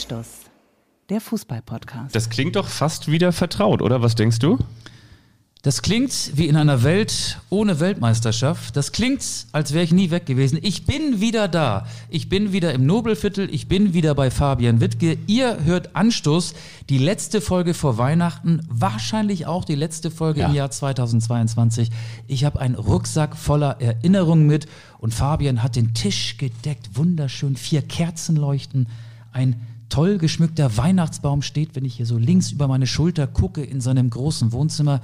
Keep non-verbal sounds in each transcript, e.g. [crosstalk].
Anstoß, der Fußball-Podcast. Das klingt doch fast wieder vertraut, oder? Was denkst du? Das klingt wie in einer Welt ohne Weltmeisterschaft. Das klingt, als wäre ich nie weg gewesen. Ich bin wieder da. Ich bin wieder im Nobelviertel. Ich bin wieder bei Fabian Wittke. Ihr hört Anstoß, die letzte Folge vor Weihnachten, wahrscheinlich auch die letzte Folge Ja. im Jahr 2022. Ich habe einen Rucksack voller Erinnerungen mit und Fabian hat den Tisch gedeckt. Wunderschön. Vier Kerzen leuchten. Ein toll geschmückter Weihnachtsbaum steht, wenn ich hier so links über meine Schulter gucke in seinem großen Wohnzimmer.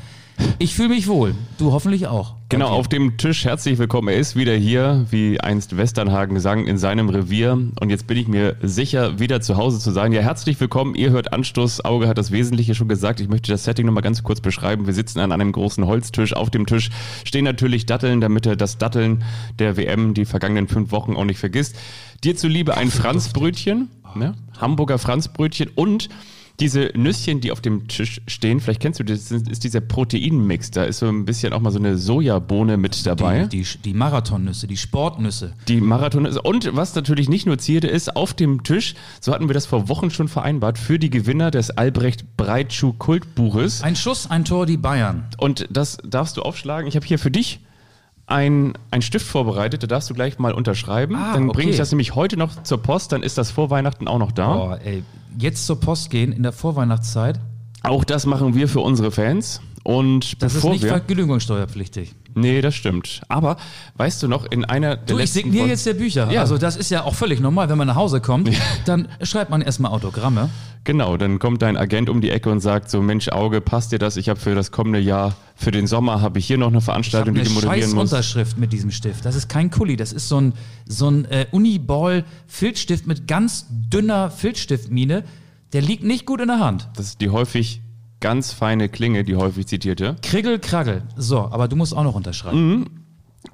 Ich fühle mich wohl. Du hoffentlich auch. Genau, Danke. auf dem Tisch herzlich willkommen. Er ist wieder hier, wie einst Westernhagen sang, in seinem Revier. Und jetzt bin ich mir sicher, wieder zu Hause zu sein. Ja, herzlich willkommen. Ihr hört Anstoß. Auge hat das Wesentliche schon gesagt. Ich möchte das Setting nochmal ganz kurz beschreiben. Wir sitzen an einem großen Holztisch. Auf dem Tisch stehen natürlich Datteln, damit er das Datteln der WM die vergangenen fünf Wochen auch nicht vergisst. Dir zuliebe ein Franzbrötchen, ne? Hamburger Franzbrötchen und diese Nüsschen, die auf dem Tisch stehen, vielleicht kennst du das, ist dieser Proteinmix. Da ist so ein bisschen auch mal so eine Sojabohne mit dabei. Die, die, die Marathonnüsse, die Sportnüsse. Die Marathon ist. Und was natürlich nicht nur Zierde ist, auf dem Tisch, so hatten wir das vor Wochen schon vereinbart, für die Gewinner des Albrecht Breitschuh Kultbuches. Ein Schuss, ein Tor, die Bayern. Und das darfst du aufschlagen. Ich habe hier für dich ein, ein Stift vorbereitet, da darfst du gleich mal unterschreiben. Ah, dann okay. bringe ich das nämlich heute noch zur Post, dann ist das vor Weihnachten auch noch da. Boah, ey. Jetzt zur Post gehen in der Vorweihnachtszeit, Auch das machen wir für unsere Fans. Und das ist nicht wir. vergnügungssteuerpflichtig. Nee, das stimmt. Aber weißt du noch, in einer der Du, ich signiere jetzt der Bücher. Ja. Also das ist ja auch völlig normal, wenn man nach Hause kommt, [laughs] dann schreibt man erstmal Autogramme. Genau, dann kommt dein Agent um die Ecke und sagt so, Mensch, Auge, passt dir das? Ich habe für das kommende Jahr, für den Sommer, habe ich hier noch eine Ich Veranstaltung, eine die du moderieren scheiß musst. Unterschrift mit diesem Stift. Das ist kein Kuli, das ist so ein, so ein äh, Uniball-Filzstift mit ganz dünner Filzstiftmine. Der liegt nicht gut in der Hand. Das ist die häufig ganz feine Klinge, die häufig zitierte. Kriggel, Kraggel. So, aber du musst auch noch unterschreiben.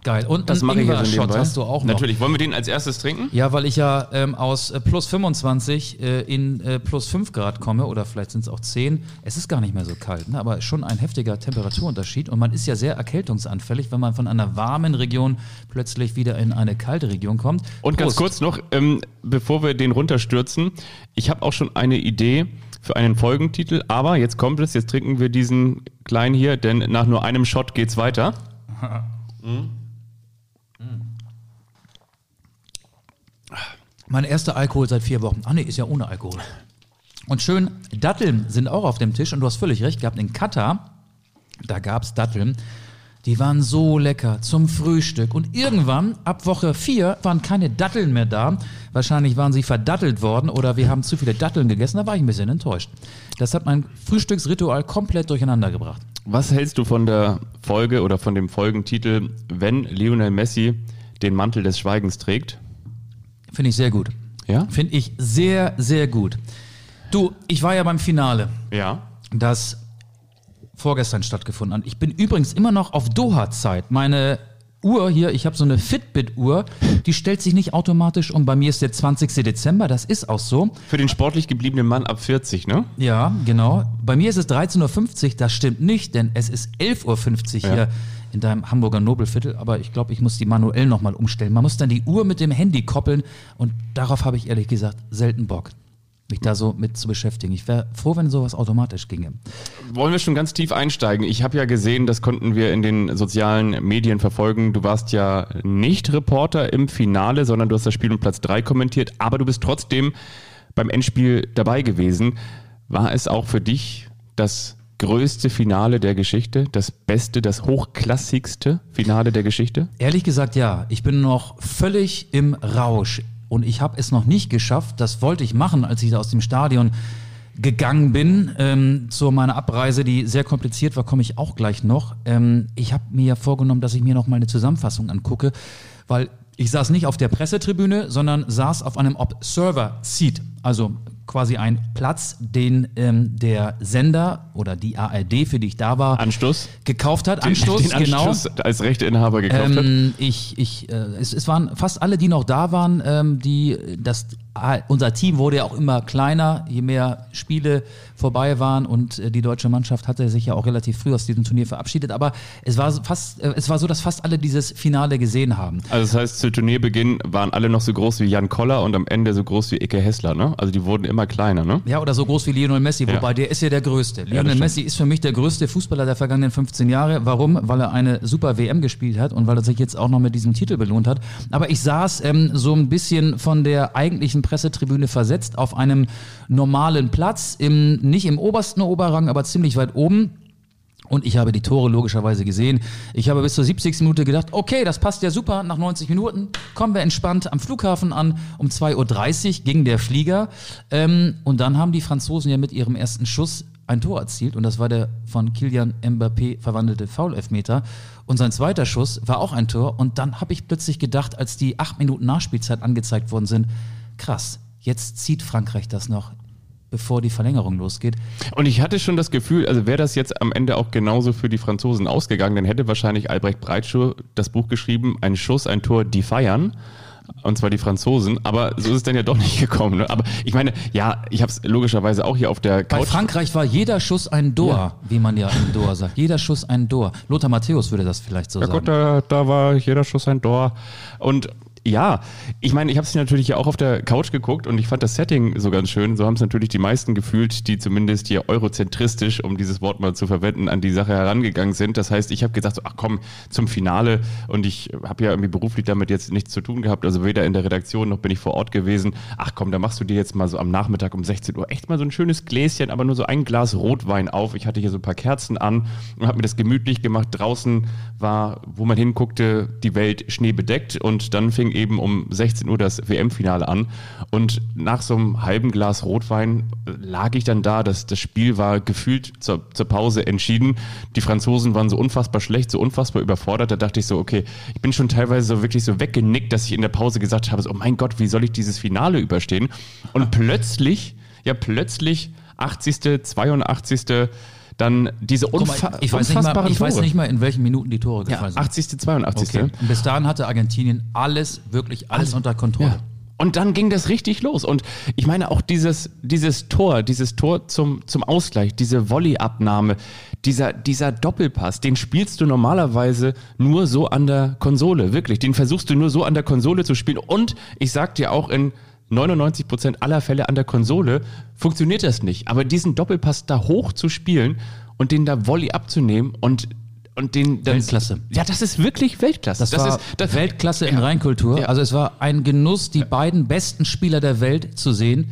Geil. Und Mhm. Das mache ich jetzt nebenbei. hast du auch noch. Natürlich. Wollen wir den als erstes trinken? Ja, weil ich ja ähm, aus äh, plus 25 äh, in äh, plus 5 Grad komme oder vielleicht sind es auch 10. Es ist gar nicht mehr so kalt, ne? aber schon ein heftiger Temperaturunterschied und man ist ja sehr erkältungsanfällig, wenn man von einer warmen Region plötzlich wieder in eine kalte Region kommt. Und ganz Prost. kurz noch, ähm, bevor wir den runterstürzen, ich habe auch schon eine Idee für einen Folgentitel, aber jetzt kommt es, jetzt trinken wir diesen kleinen hier, denn nach nur einem Shot geht's weiter. [laughs] Mein erster Alkohol seit vier Wochen. Ah nee, ist ja ohne Alkohol. Und schön, Datteln sind auch auf dem Tisch und du hast völlig recht gehabt, in Katar, da gab es Datteln, die waren so lecker zum Frühstück. Und irgendwann, ab Woche vier, waren keine Datteln mehr da. Wahrscheinlich waren sie verdattelt worden oder wir haben zu viele Datteln gegessen. Da war ich ein bisschen enttäuscht. Das hat mein Frühstücksritual komplett durcheinander gebracht. Was hältst du von der Folge oder von dem Folgentitel, wenn Lionel Messi den Mantel des Schweigens trägt? Finde ich sehr gut. Ja? Finde ich sehr, sehr gut. Du, ich war ja beim Finale. Ja. das vorgestern stattgefunden hat. Ich bin übrigens immer noch auf Doha-Zeit. Meine Uhr hier, ich habe so eine Fitbit-Uhr, die stellt sich nicht automatisch um. Bei mir ist der 20. Dezember, das ist auch so. Für den sportlich gebliebenen Mann ab 40, ne? Ja, genau. Bei mir ist es 13.50 Uhr, das stimmt nicht, denn es ist 11.50 Uhr Ja. hier in deinem Hamburger Nobelviertel. Aber ich glaube, ich muss die manuell nochmal umstellen. Man muss dann die Uhr mit dem Handy koppeln und darauf habe ich ehrlich gesagt selten Bock, mich da so mit zu beschäftigen. Ich wäre froh, wenn sowas automatisch ginge. Wollen wir schon ganz tief einsteigen? Ich habe ja gesehen, das konnten wir in den sozialen Medien verfolgen. Du warst ja nicht Reporter im Finale, sondern du hast das Spiel um Platz 3 kommentiert, aber du bist trotzdem beim Endspiel dabei gewesen. War es auch für dich das größte Finale der Geschichte, das beste, das hochklassigste Finale der Geschichte? Ehrlich gesagt, ja. Ich bin noch völlig im Rausch. Und ich habe es noch nicht geschafft. Das wollte ich machen, als ich da aus dem Stadion gegangen bin. Ähm, zu meiner Abreise, die sehr kompliziert war, komme ich auch gleich noch. Ähm, ich habe mir ja vorgenommen, dass ich mir noch mal eine Zusammenfassung angucke, weil ich saß nicht auf der Pressetribüne, sondern saß auf einem Observer-Seat. Also quasi ein Platz, den ähm, der Sender oder die ARD, für die ich da war, Anstoß? gekauft hat. Anstoß, den genau. Anstoß als Rechteinhaber gekauft hat. Ähm, ich, ich, äh, es, es waren fast alle, die noch da waren, ähm, die, das, unser Team wurde ja auch immer kleiner, je mehr Spiele vorbei waren und äh, die deutsche Mannschaft hatte sich ja auch relativ früh aus diesem Turnier verabschiedet, aber es war so fast, äh, es war so, dass fast alle dieses Finale gesehen haben. Also das heißt, zu Turnierbeginn waren alle noch so groß wie Jan Koller und am Ende so groß wie Icke Hessler, ne? Also die wurden immer mal kleiner, ne? Ja, oder so groß wie Lionel Messi, Ja. wobei der ist ja der Größte. Lionel stimmt. Messi ist für mich der größte Fußballer der vergangenen 15 Jahre. Warum? Weil er eine super WM gespielt hat und weil er sich jetzt auch noch mit diesem Titel belohnt hat. Aber ich saß ähm, so ein bisschen von der eigentlichen Pressetribüne versetzt auf einem normalen Platz, im, nicht im obersten Oberrang, aber ziemlich weit oben. Und ich habe die Tore logischerweise gesehen. Ich habe bis zur 70. Minute gedacht, okay, das passt ja super. Nach 90 Minuten kommen wir entspannt am Flughafen an. Um 2.30 Uhr ging der Flieger. Ähm, und dann haben die Franzosen ja mit ihrem ersten Schuss ein Tor erzielt. Und das war der von Kilian Mbappé verwandelte Foul-Elfmeter. Und sein zweiter Schuss war auch ein Tor. Und dann habe ich plötzlich gedacht, als die acht Minuten Nachspielzeit angezeigt worden sind, krass, jetzt zieht Frankreich das noch, bevor die Verlängerung losgeht. Und ich hatte schon das Gefühl, also wäre das jetzt am Ende auch genauso für die Franzosen ausgegangen, dann hätte wahrscheinlich Albrecht Breitschuh das Buch geschrieben, ein Schuss, ein Tor, die feiern. Und zwar die Franzosen, aber so ist es dann ja doch nicht [laughs] gekommen. Ne? Aber ich meine, ja, ich habe es logischerweise auch hier auf der Bei Couch. Frankreich war jeder Schuss ein Dor, wie man ja im Dor sagt. Jeder Schuss ein Dor. Lothar Matthäus würde das vielleicht so Ja sagen. gut, da, da war jeder Schuss ein Tor. Und ja, ich meine, ich habe es natürlich ja auch auf der Couch geguckt und ich fand das Setting so ganz schön. So haben es natürlich die meisten gefühlt, die zumindest hier eurozentristisch, um dieses Wort mal zu verwenden, an die Sache herangegangen sind. Das heißt, ich habe gesagt, so, ach komm, zum Finale. Und ich habe ja irgendwie beruflich damit jetzt nichts zu tun gehabt. Also weder in der Redaktion noch bin ich vor Ort gewesen. Ach komm, da machst du dir jetzt mal so am Nachmittag um 16 Uhr echt mal so ein schönes Gläschen, aber nur so ein Glas Rotwein auf. Ich hatte hier so ein paar Kerzen an und habe mir das gemütlich gemacht. Draußen war, wo man hinguckte, die Welt schneebedeckt und dann fing eben um 16 Uhr das WM-Finale an und nach so einem halben Glas Rotwein lag ich dann da, das, das Spiel war gefühlt zur, zur Pause entschieden. Die Franzosen waren so unfassbar schlecht, so unfassbar überfordert, da dachte ich so, okay, ich bin schon teilweise so wirklich so weggenickt, dass ich in der Pause gesagt habe, so, oh mein Gott, wie soll ich dieses Finale überstehen? Und plötzlich, ja plötzlich, 80., 82., dann diese Guck mal, unfa ich weiß, nicht mal, unfassbaren ich weiß nicht mal, in welchen Minuten die Tore Ja, gefallen sind. 80., 82. Okay. Und bis dahin hatte Argentinien alles, wirklich alles unter Kontrolle. Ja. Und dann ging das richtig los. Und ich meine auch dieses, dieses Tor, dieses Tor zum, zum Ausgleich, diese Volleyabnahme, dieser, dieser Doppelpass, den spielst du normalerweise nur so an der Konsole. Wirklich. Den versuchst du nur so an der Konsole zu spielen. Und ich sag dir auch in 99 Prozent aller Fälle an der Konsole funktioniert das nicht. Aber diesen Doppelpass da hoch zu spielen und den da Volley abzunehmen und und den dann, Weltklasse. Ja, das ist wirklich Weltklasse. Das, war ist das, Weltklasse in Ja. Reinkultur. Ja. Also es war ein Genuss, die beiden besten Spieler der Welt zu sehen.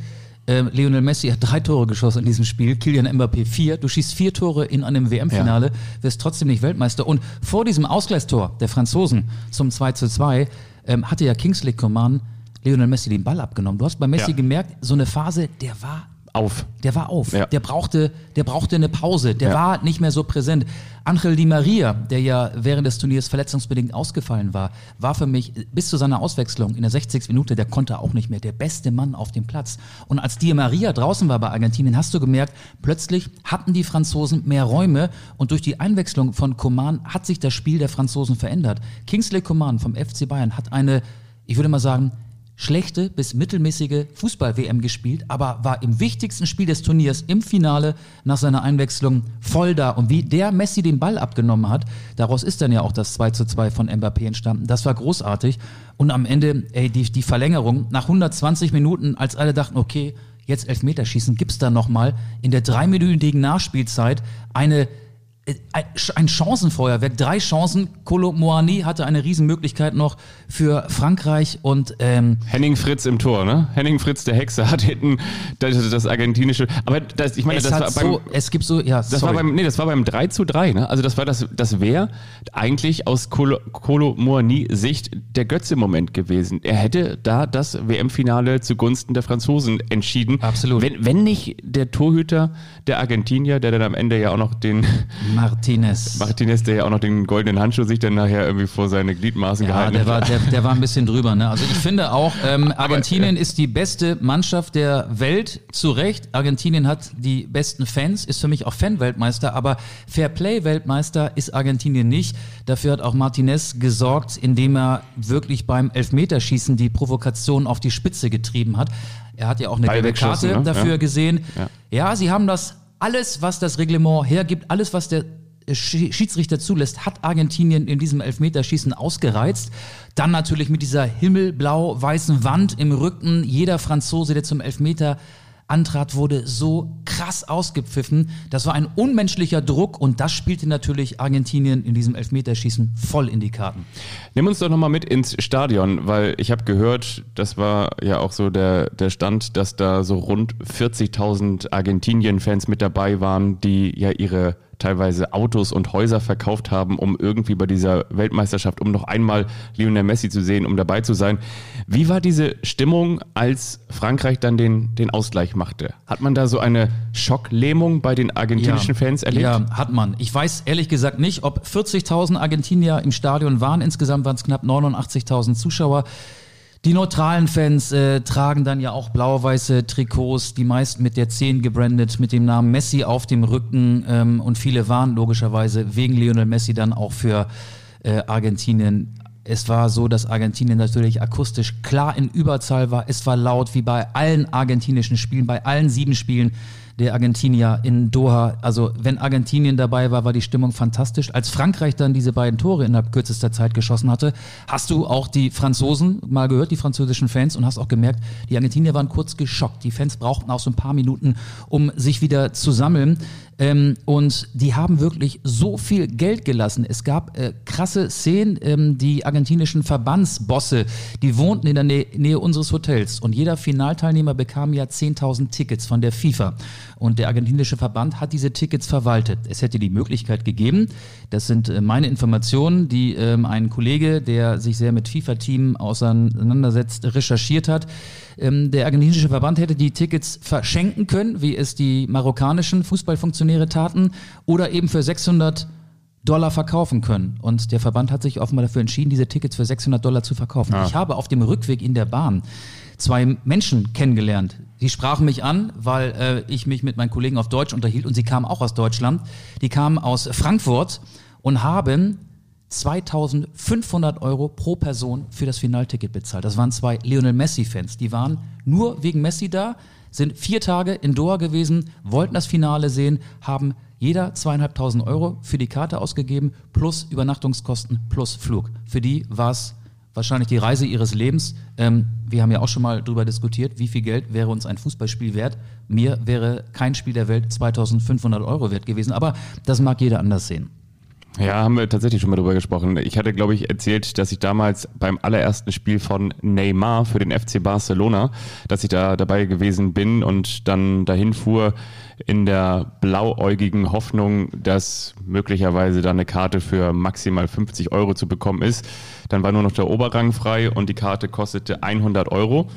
Ähm, Lionel Messi hat drei Tore geschossen in diesem Spiel, Kylian Mbappé vier. Du schießt vier Tore in einem WM-Finale, wirst trotzdem nicht Weltmeister. Und vor diesem Ausgleichstor der Franzosen zum 2 zu 2 ähm, hatte ja Kingsley Coman Lionel Messi den Ball abgenommen. Du hast bei Messi Ja. gemerkt, so eine Phase, der war auf. der war auf. Ja. Der brauchte, der brauchte eine Pause. Der Ja. war nicht mehr so präsent. Angel Di Maria, der ja während des Turniers verletzungsbedingt ausgefallen war, war für mich bis zu seiner Auswechslung in der 60. Minute, der konnte auch nicht mehr, der beste Mann auf dem Platz. Und als Di Maria draußen war bei Argentinien, hast du gemerkt, plötzlich hatten die Franzosen mehr Räume und durch die Einwechslung von Coman hat sich das Spiel der Franzosen verändert. Kingsley Coman vom FC Bayern hat eine, ich würde mal sagen, schlechte bis mittelmäßige Fußball-WM gespielt, aber war im wichtigsten Spiel des Turniers im Finale nach seiner Einwechslung voll da. Und wie der Messi den Ball abgenommen hat, daraus ist dann ja auch das 2 zu 2 von Mbappé entstanden. Das war großartig. Und am Ende, ey, die, die Verlängerung, nach 120 Minuten, als alle dachten, okay, jetzt Elfmeterschießen, gibt's da nochmal in der dreiminütigen Nachspielzeit eine ein Chancenfeuerwerk, drei Chancen. Kolo Moani hatte eine Riesenmöglichkeit noch für Frankreich und ähm, Henning Fritz im Tor, ne? Henning Fritz, der Hexer, [laughs] hat hinten das, das argentinische. Aber das, ich meine, es, das war beim. so, es gibt so, ja, das sorry. war beim, nee, das war beim 3 zu 3, ne? Also das war das, das wäre eigentlich aus Kolo, Kolo Muani Sicht der Götze-Moment gewesen. Er hätte da das WM-Finale zugunsten der Franzosen entschieden. Absolut. Wenn, wenn nicht der Torhüter der Argentinier, der dann am Ende ja auch noch den [laughs] Martinez. Martinez, der ja auch noch den goldenen Handschuh sich dann nachher irgendwie vor seine Gliedmaßen ja, gehalten der hat. war, der, der war ein bisschen drüber. Ne? Also ich [laughs] finde auch, ähm, Argentinien ist die beste Mannschaft der Welt, zu Recht. Argentinien hat die besten Fans, ist für mich auch Fan-Weltmeister, aber Fairplay-Weltmeister ist Argentinien nicht. Dafür hat auch Martinez gesorgt, indem er wirklich beim Elfmeterschießen die Provokation auf die Spitze getrieben hat. Er hat ja auch eine gelbe Karte ne? dafür Ja. gesehen. Ja. ja, sie haben das alles, was das Reglement hergibt, alles, was der Schi- Schiedsrichter zulässt, hat Argentinien in diesem Elfmeterschießen ausgereizt. Dann natürlich mit dieser himmelblau-weißen Wand im Rücken. Jeder Franzose, der zum Elfmeter antrat, wurde so krass ausgepfiffen. Das war ein unmenschlicher Druck und das spielte natürlich Argentinien in diesem Elfmeterschießen voll in die Karten. Nimm uns doch nochmal mit ins Stadion, weil ich habe gehört, das war ja auch so der, der Stand, dass da so rund 40.000 Argentinien-Fans mit dabei waren, die ja ihre teilweise Autos und Häuser verkauft haben, um irgendwie bei dieser Weltmeisterschaft, um noch einmal Lionel Messi zu sehen, um dabei zu sein. Wie war diese Stimmung, als Frankreich dann den, den Ausgleich machte? Hat man da so eine Schocklähmung bei den argentinischen ja, Fans erlebt? Ja, hat man. Ich weiß ehrlich gesagt nicht, ob 40.000 Argentinier im Stadion waren. Insgesamt waren es knapp 89.000 Zuschauer. Die neutralen Fans äh, tragen dann ja auch blau-weiße Trikots, die meisten mit der 10 gebrandet, mit dem Namen Messi auf dem Rücken. Ähm, und viele waren logischerweise wegen Lionel Messi dann auch für äh, Argentinien. Es war so, dass Argentinien natürlich akustisch klar in Überzahl war. Es war laut, wie bei allen argentinischen Spielen, bei allen sieben Spielen der Argentinier in Doha. Also wenn Argentinien dabei war, war die Stimmung fantastisch. Als Frankreich dann diese beiden Tore innerhalb kürzester Zeit geschossen hatte, hast du auch die Franzosen mal gehört, die französischen Fans, und hast auch gemerkt, die Argentinier waren kurz geschockt. Die Fans brauchten auch so ein paar Minuten, um sich wieder zu sammeln. Ähm, und die haben wirklich so viel Geld gelassen. Es gab äh, krasse Szenen, ähm, die argentinischen Verbandsbosse, die wohnten in der Nä Nähe unseres Hotels und jeder Finalteilnehmer bekam ja 10.000 Tickets von der FIFA. Und der argentinische Verband hat diese Tickets verwaltet. Es hätte die Möglichkeit gegeben, das sind äh, meine Informationen, die ähm, ein Kollege, der sich sehr mit FIFA-Team auseinandersetzt, recherchiert hat. Ähm, der argentinische Verband hätte die Tickets verschenken können, wie es die marokkanischen Fußballfunktionäre taten, oder eben für 600 Dollar verkaufen können. Und der Verband hat sich offenbar dafür entschieden, diese Tickets für 600 Dollar zu verkaufen. Ah. Ich habe auf dem Rückweg in der Bahn zwei Menschen kennengelernt. Die sprachen mich an, weil äh, ich mich mit meinen Kollegen auf Deutsch unterhielt und sie kamen auch aus Deutschland. Die kamen aus Frankfurt und haben 2500 Euro pro Person für das Finalticket bezahlt. Das waren zwei Lionel Messi-Fans. Die waren nur wegen Messi da, sind vier Tage in Doha gewesen, wollten das Finale sehen, haben jeder zweieinhalbtausend Euro für die Karte ausgegeben, plus Übernachtungskosten, plus Flug. Für die war es wahrscheinlich die Reise ihres Lebens. Ähm, wir haben ja auch schon mal darüber diskutiert, wie viel Geld wäre uns ein Fußballspiel wert. Mir wäre kein Spiel der Welt 2500 Euro wert gewesen, aber das mag jeder anders sehen. Ja, haben wir tatsächlich schon mal drüber gesprochen. Ich hatte, glaube ich, erzählt, dass ich damals beim allerersten Spiel von Neymar für den FC Barcelona, dass ich da dabei gewesen bin und dann dahin fuhr in der blauäugigen Hoffnung, dass möglicherweise da eine Karte für maximal 50 Euro zu bekommen ist. Dann war nur noch der Oberrang frei und die Karte kostete 100 Euro.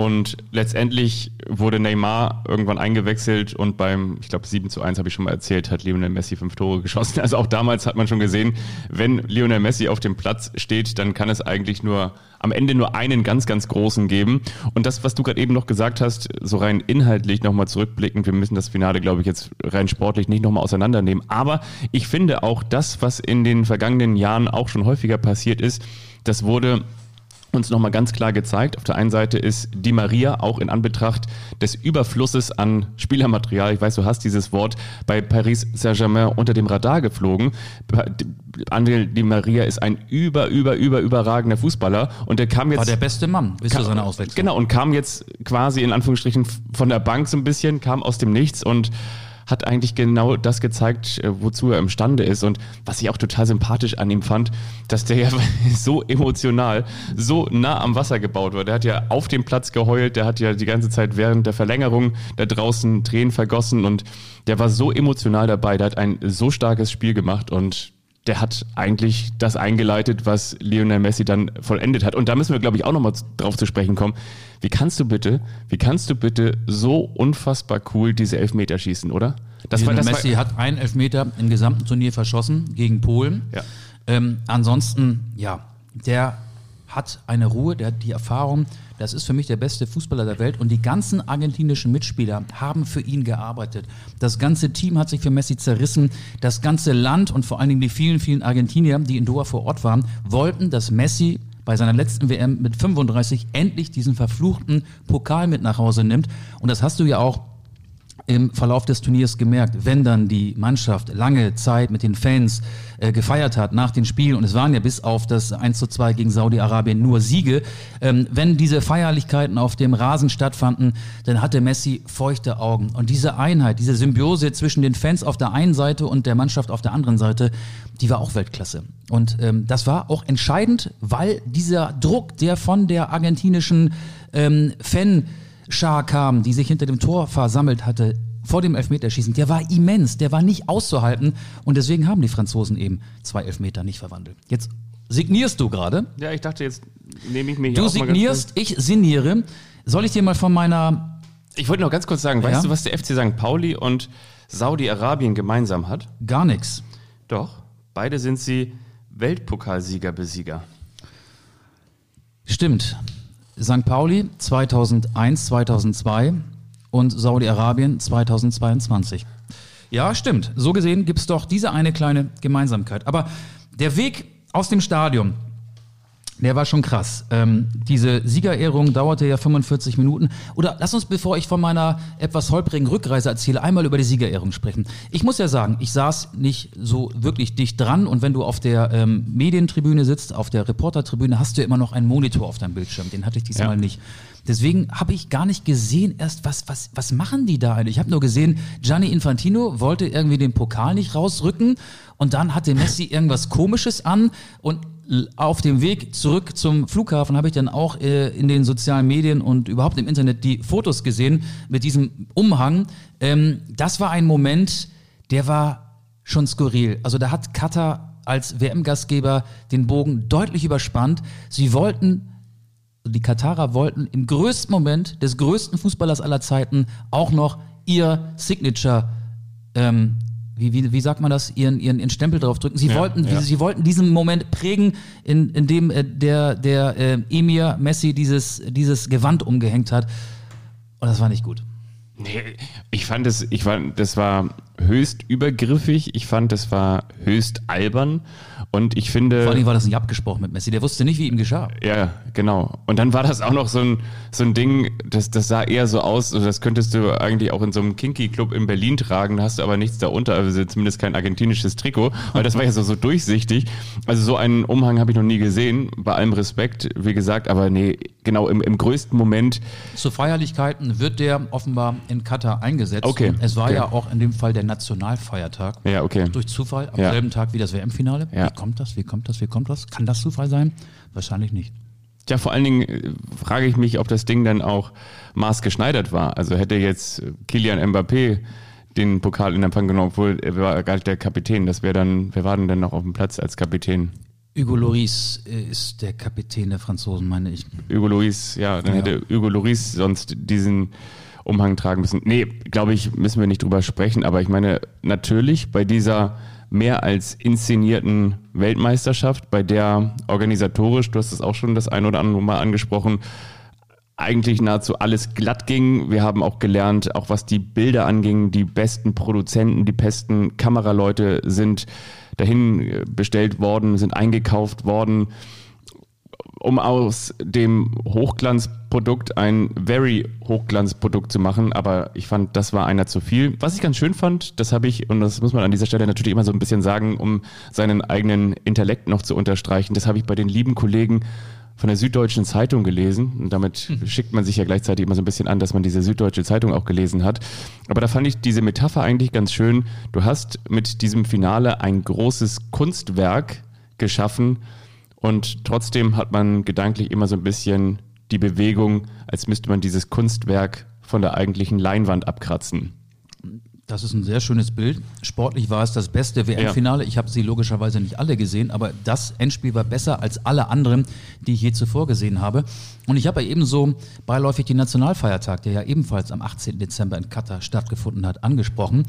Und letztendlich wurde Neymar irgendwann eingewechselt und beim, ich glaube, 7 zu 1 habe ich schon mal erzählt, hat Lionel Messi fünf Tore geschossen. [laughs] Also auch damals hat man schon gesehen, wenn Lionel Messi auf dem Platz steht, dann kann es eigentlich nur am Ende nur einen ganz, ganz großen geben. Und das, was du gerade eben noch gesagt hast, so rein inhaltlich nochmal zurückblickend, wir müssen das Finale, glaube ich, jetzt rein sportlich nicht nochmal auseinandernehmen. Aber ich finde auch das, was in den vergangenen Jahren auch schon häufiger passiert ist, das wurde uns nochmal ganz klar gezeigt. Auf der einen Seite ist Di Maria auch in Anbetracht des Überflusses an Spielermaterial, ich weiß, du hast dieses Wort, bei Paris Saint-Germain unter dem Radar geflogen. André Di Maria ist ein über, über, über, überragender Fußballer und der kam jetzt... War der beste Mann, bis zu seiner Auswechslung. Genau, und kam jetzt quasi in Anführungsstrichen von der Bank so ein bisschen, kam aus dem Nichts und hat eigentlich genau das gezeigt, äh, wozu er imstande ist. Und was ich auch total sympathisch an ihm fand, dass der ja [laughs] so emotional, so nah am Wasser gebaut war. Der hat ja auf dem Platz geheult, der hat ja die ganze Zeit während der Verlängerung da draußen Tränen vergossen und der war so emotional dabei, der hat ein so starkes Spiel gemacht und der hat eigentlich das eingeleitet, was Lionel Messi dann vollendet hat. Und da müssen wir, glaube ich, auch nochmal drauf zu sprechen kommen. Wie kannst du bitte, wie kannst du bitte so unfassbar cool diese Elfmeter schießen, oder? Das Lionel war, das Messi war, hat einen Elfmeter im gesamten Turnier verschossen gegen Polen. Ja. Ähm, ansonsten, ja, der hat eine Ruhe, der hat die Erfahrung. Das ist für mich der beste Fußballer der Welt. Und die ganzen argentinischen Mitspieler haben für ihn gearbeitet. Das ganze Team hat sich für Messi zerrissen. Das ganze Land und vor allen Dingen die vielen, vielen Argentinier, die in Doha vor Ort waren, wollten, dass Messi bei seiner letzten WM mit 35 endlich diesen verfluchten Pokal mit nach Hause nimmt. Und das hast du ja auch im Verlauf des Turniers gemerkt, wenn dann die Mannschaft lange Zeit mit den Fans äh, gefeiert hat nach den Spielen, und es waren ja bis auf das 1 zu 2 gegen Saudi-Arabien nur Siege, ähm, wenn diese Feierlichkeiten auf dem Rasen stattfanden, dann hatte Messi feuchte Augen. Und diese Einheit, diese Symbiose zwischen den Fans auf der einen Seite und der Mannschaft auf der anderen Seite, die war auch Weltklasse. Und ähm, das war auch entscheidend, weil dieser Druck, der von der argentinischen ähm, Fan Schar kam, die sich hinter dem Tor versammelt hatte, vor dem Elfmeterschießen, der war immens, der war nicht auszuhalten und deswegen haben die Franzosen eben zwei Elfmeter nicht verwandelt. Jetzt signierst du gerade. Ja, ich dachte, jetzt nehme ich mir hier Du signierst, ich signiere. Soll ich dir mal von meiner Ich wollte noch ganz kurz sagen, weißt Ja? du, was der FC St. Pauli und Saudi-Arabien gemeinsam hat? gar nichts. Doch, beide sind sie Weltpokalsieger-Besieger. Stimmt. St. Pauli 2001, 2002 und Saudi-Arabien 2022. Ja, stimmt. So gesehen gibt es doch diese eine kleine Gemeinsamkeit. Aber der Weg aus dem Stadion, der war schon krass. Ähm, diese Siegerehrung dauerte ja 45 Minuten. Oder lass uns, bevor ich von meiner etwas holprigen Rückreise erzähle, einmal über die Siegerehrung sprechen. Ich muss ja sagen, ich saß nicht so wirklich dicht dran und wenn du auf der ähm, Medientribüne sitzt, auf der Reportertribüne, hast du ja immer noch einen Monitor auf deinem Bildschirm. Den hatte ich diesmal Ja. nicht. Deswegen habe ich gar nicht gesehen, erst was, was, was machen die da eigentlich? Ich habe nur gesehen, Gianni Infantino wollte irgendwie den Pokal nicht rausrücken und dann hatte Messi [laughs] irgendwas Komisches an und auf dem Weg zurück zum Flughafen habe ich dann auch äh, in den sozialen Medien und überhaupt im Internet die Fotos gesehen mit diesem Umhang. Ähm, das war ein Moment, der war schon skurril. Also da hat Katar als WM-Gastgeber den Bogen deutlich überspannt. Sie wollten die Katarer wollten im größten Moment des größten Fußballers aller Zeiten auch noch ihr Signature, ähm, wie, wie, wie sagt man das, ihren, ihren, ihren Stempel drauf drücken. Sie, Ja, wollten, ja. sie wollten diesen Moment prägen, in, in dem äh, der, der äh, Emir Messi dieses, dieses Gewand umgehängt hat. Und das war nicht gut. Nee, ich fand es, ich fand, das war höchst übergriffig, ich fand, das war höchst albern und ich finde. Vor allem war das nicht abgesprochen mit Messi. Der wusste nicht, wie ihm geschah. Ja, genau. Und dann war das auch noch so ein, so ein Ding, das, das sah eher so aus, also das könntest du eigentlich auch in so einem Kinky-Club in Berlin tragen, da hast du aber nichts darunter, also zumindest kein argentinisches Trikot, weil das war ja so, so durchsichtig. Also so einen Umhang habe ich noch nie gesehen, bei allem Respekt, wie gesagt, aber nee, genau, im, im größten Moment, Zu Feierlichkeiten wird der offenbar in Katar eingesetzt. Okay, es war okay. ja auch in dem Fall der Nationalfeiertag. ja, okay. Durch Zufall am Ja. selben Tag wie das WM-Finale. Ja. Wie kommt das? Wie kommt das? Wie kommt das? Kann das Zufall sein? Wahrscheinlich nicht. Ja, vor allen Dingen äh, frage ich mich, ob das Ding dann auch maßgeschneidert war. Also hätte jetzt äh, Kilian Mbappé den Pokal in Empfang genommen, obwohl er war gar nicht der Kapitän. Das wäre dann, wer war denn dann noch auf dem Platz als Kapitän? Hugo Lloris äh, ist der Kapitän der Franzosen, meine ich. Hugo Loris, ja, dann Ja. hätte Hugo Loris sonst diesen Umhang tragen müssen. Nee, glaube ich, müssen wir nicht drüber sprechen, aber ich meine, natürlich bei dieser mehr als inszenierten Weltmeisterschaft, bei der organisatorisch, du hast es auch schon das ein oder andere Mal angesprochen, eigentlich nahezu alles glatt ging. Wir haben auch gelernt, auch was die Bilder anging, die besten Produzenten, die besten Kameraleute sind dahin äh, bestellt worden, sind eingekauft worden um aus dem Hochglanzprodukt ein very Hochglanzprodukt zu machen, aber ich fand, das war einer zu viel. Was ich ganz schön fand, das habe ich, und das muss man an dieser Stelle natürlich immer so ein bisschen sagen, um seinen eigenen Intellekt noch zu unterstreichen, das habe ich bei den lieben Kollegen von der Süddeutschen Zeitung gelesen. Und damit schickt man sich ja gleichzeitig immer so ein bisschen an, dass man diese Süddeutsche Zeitung auch gelesen hat. Aber da fand ich diese Metapher eigentlich ganz schön. Du hast mit diesem Finale ein großes Kunstwerk geschaffen, und trotzdem hat man gedanklich immer so ein bisschen die Bewegung, als müsste man dieses Kunstwerk von der eigentlichen Leinwand abkratzen. Das ist ein sehr schönes Bild. Sportlich war es das beste WM-Finale. Ich habe sie logischerweise nicht alle gesehen, aber das Endspiel war besser als alle anderen, die ich je zuvor gesehen habe. Und ich habe ja ebenso beiläufig den Nationalfeiertag, der ja ebenfalls am 18. Dezember in Katar stattgefunden hat, angesprochen.